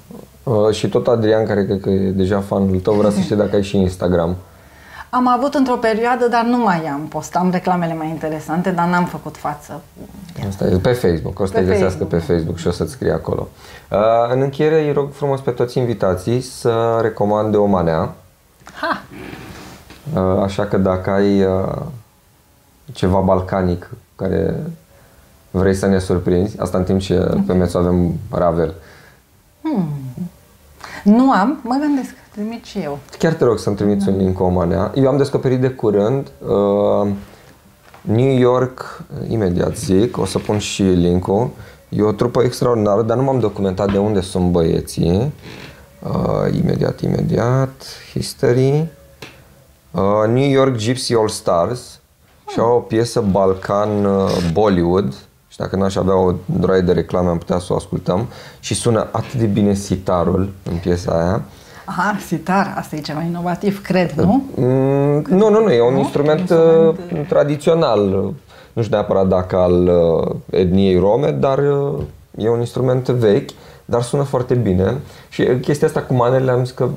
Uh, și tot Adrian, care cred că e deja fanul tău, vrea să știe dacă ai și Instagram. Am avut într-o perioadă, dar nu mai am. Postam reclamele mai interesante, dar n-am făcut față. Asta e pe Facebook, o să pe te găsească Facebook. pe Facebook și o să-ți scrie acolo. Uh, în încheiere, îi rog frumos pe toți invitații să recomande o manea Ha! Uh, așa că dacă ai uh, ceva balcanic care vrei să ne surprinzi, asta în timp ce pe Mețu avem Ravel. Hmm. Nu am, mă gândesc, trimit și eu. Chiar te rog să-mi trimiți un link cu o manea. Eu am descoperit de curând uh, New York, imediat zic, o să pun și linkul. E o trupă extraordinară, dar nu m-am documentat de unde sunt băieții. Uh, imediat, imediat. History. Uh, New York Gypsy All Stars. Și au o piesă Balkan uh, Bollywood. Și dacă n-aș avea o droaie de reclame, am putea să o ascultăm. Și sună atât de bine sitarul în piesa aia. Aha, sitar, asta e ceva inovativ, cred, nu? Mm, nu, nu, nu, e un nu? instrument, instrument uh, tradițional. Nu știu neapărat dacă al uh, etniei rome, dar uh, e un instrument vechi dar sună foarte bine. Și chestia asta cu manele am zis că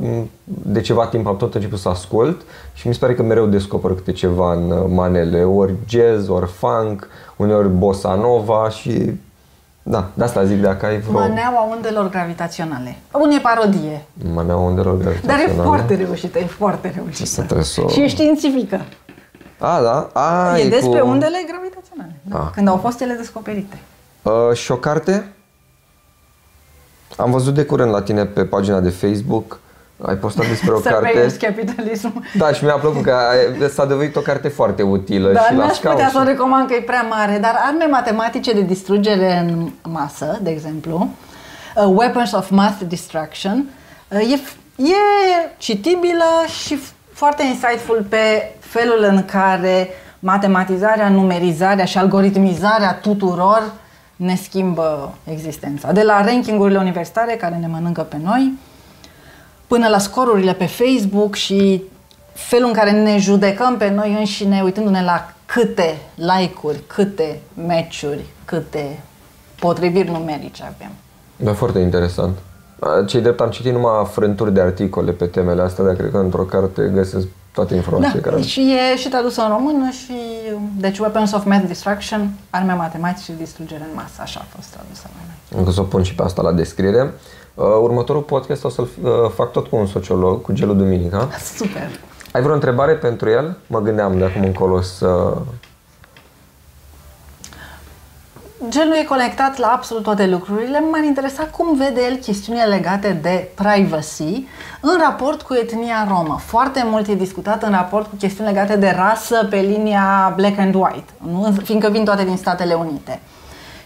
de ceva timp am tot început să ascult și mi se pare că mereu descoper câte ceva în uh, manele, ori jazz, ori funk, uneori bossa nova și da, de asta zic dacă ai vreo... Maneaua undelor gravitaționale. Bun, e parodie. Maneaua undelor gravitaționale. Dar e foarte reușită, e foarte reușită. Să... Și e științifică. A, da? A, e, e despre cu... undele gravitaționale. Da. A. Când au fost ele descoperite. Uh, și o carte? Am văzut de curând la tine pe pagina de Facebook ai postat despre o carte. Să capitalismul. Da, și mi-a plăcut că s-a devenit o carte foarte utilă. Da, și n-aș putea să o recomand că e prea mare, dar arme matematice de distrugere în masă, de exemplu, uh, Weapons of Mass Destruction, uh, e, e citibilă și foarte insightful pe felul în care matematizarea, numerizarea și algoritmizarea tuturor ne schimbă existența. De la rankingurile universitare care ne mănâncă pe noi, până la scorurile pe Facebook și felul în care ne judecăm pe noi înșine, uitându-ne la câte like-uri, câte match-uri, câte potriviri numerice avem. Da, foarte interesant. Cei drept am citit numai frânturi de articole pe temele astea, dar cred că într-o carte găsesc toate informațiile da, care... și e și tradusă în română și deci Weapons of Math Destruction, arme matematice și distrugere în masă, așa a fost tradusă în română. Încă să o pun și pe asta la descriere. Uh, următorul podcast o să-l uh, fac tot cu un sociolog, cu Gelu Duminica. Super! Ai vreo întrebare pentru el? Mă gândeam de acum încolo să... Gelul e conectat la absolut toate lucrurile. M-ar interesa cum vede el chestiunile legate de privacy în raport cu etnia romă. Foarte mult e discutat în raport cu chestiuni legate de rasă pe linia black and white, nu? fiindcă vin toate din Statele Unite.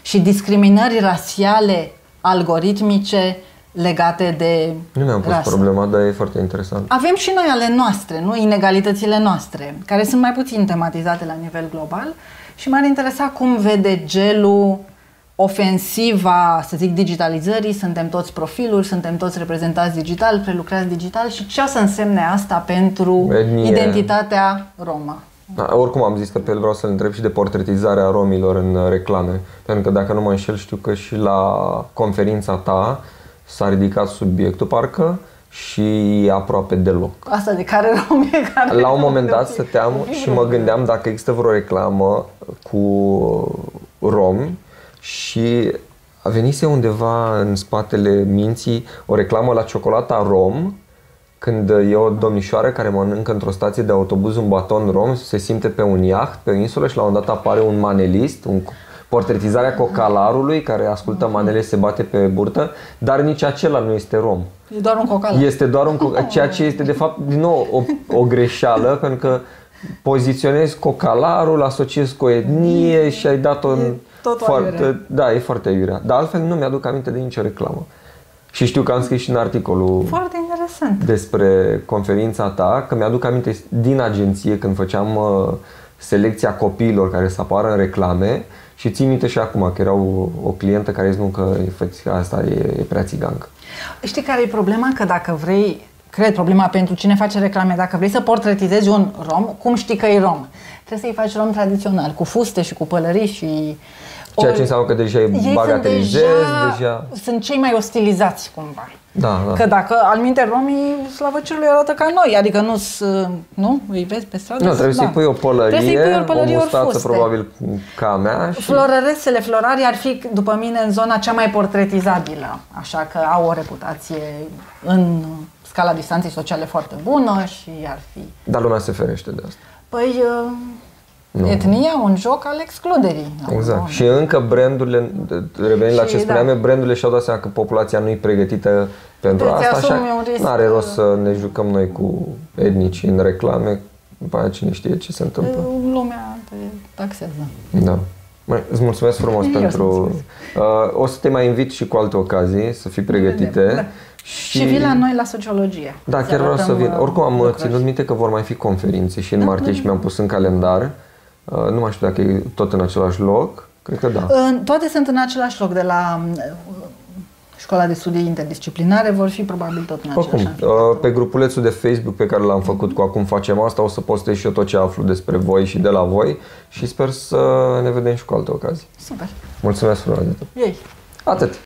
Și discriminări rasiale algoritmice legate de Nu mi-am pus rasă. problema, dar e foarte interesant. Avem și noi ale noastre, nu? Inegalitățile noastre, care sunt mai puțin tematizate la nivel global și m-ar interesa cum vede gelul ofensiva, să zic, digitalizării, suntem toți profiluri, suntem toți reprezentați digital, prelucrați digital și ce o să însemne asta pentru Etnie. identitatea romă. Da, oricum am zis că pe el vreau să-l întreb și de portretizarea romilor în uh, reclame. Pentru că dacă nu mă înșel, știu că și la conferința ta s-a ridicat subiectul parcă și aproape deloc. Asta de care rom e care La un rom moment de dat fi- stăteam fi și rom. mă gândeam dacă există vreo reclamă cu romi și a venise undeva în spatele minții o reclamă la ciocolata rom când e o domnișoară care mănâncă într-o stație de autobuz un baton rom, se simte pe un iaht, pe o insulă și la un dat apare un manelist, un portretizarea cocalarului care ascultă manele se bate pe burtă, dar nici acela nu este rom. E doar un cocal. Este doar un co- ceea ce este de fapt din nou o, o greșeală pentru că poziționezi cocalarul, asociezi cu o etnie și ai dat-o în totul foarte, aiurea. da, e foarte iurea. Dar altfel nu mi-aduc aminte de nicio reclamă. Și știu că am scris și în articolul Foarte interesant. despre conferința ta, că mi-aduc aminte din agenție când făceam uh, selecția copiilor care să apară în reclame și țin minte și acum că era o, o clientă care zice nu că e fățica asta e, e prea țigancă. Știi care e problema? Că dacă vrei, cred problema pentru cine face reclame, dacă vrei să portretizezi un rom, cum știi că e rom? Trebuie să-i faci rom tradițional, cu fuste și cu pălării și... Ceea Ori- ce înseamnă că deja îi Ei sunt bagatelizezi, deja, deja... Sunt cei mai ostilizați cumva. Da, da. Că dacă alminte romii, slavă cerului, arată ca noi, adică nu s- nu? Îi vezi pe stradă? Nu, trebuie Da. să-i pui o pălărie, Trebuie să-i pui o, pălărie, o ori mustață fuste. probabil ca a mea și... Florăresele, florarii ar fi, după mine, în zona cea mai portretizabilă. Așa că au o reputație în scala distanței sociale foarte bună și ar fi... Dar lumea se ferește de asta. Păi, uh, etnia, un joc al excluderii. Exact. Nu, Și încă brandurile, revenind la Și, ce spuneam, da. eu, brandurile și-au dat seama că populația nu e pregătită pentru Trebuie să asta, așa asumi un risc. nu are rost să ne jucăm noi cu etnici în reclame, după aia cine știe ce se întâmplă. Uh, Lumea te taxează. Da. Măi, îți mulțumesc frumos Eu îți pentru... mulțumesc. Uh, o să te mai invit și cu alte ocazii, să fii pregătite. Vedem, da. Și vii la noi la sociologie. Da, Să chiar vreau să arătăm, vin. uh, Oricum am lucruri. ținut minte că vor mai fi conferințe și în Da, martie și mi-am pus în calendar. Uh, Nu mai știu dacă e tot în același loc. Cred că da. În- Toate sunt în același loc, de la uh, școala de studii interdisciplinare, vor fi probabil tot în același Oricum, amfiteatru. uh, pe grupulețul de Facebook pe care l-am făcut cu Acum Facem Asta, o să postez și eu tot ce aflu despre voi și de la voi și sper să ne vedem și cu alte ocazii. Super. Mulțumesc frumos de tot. Ei. Atât.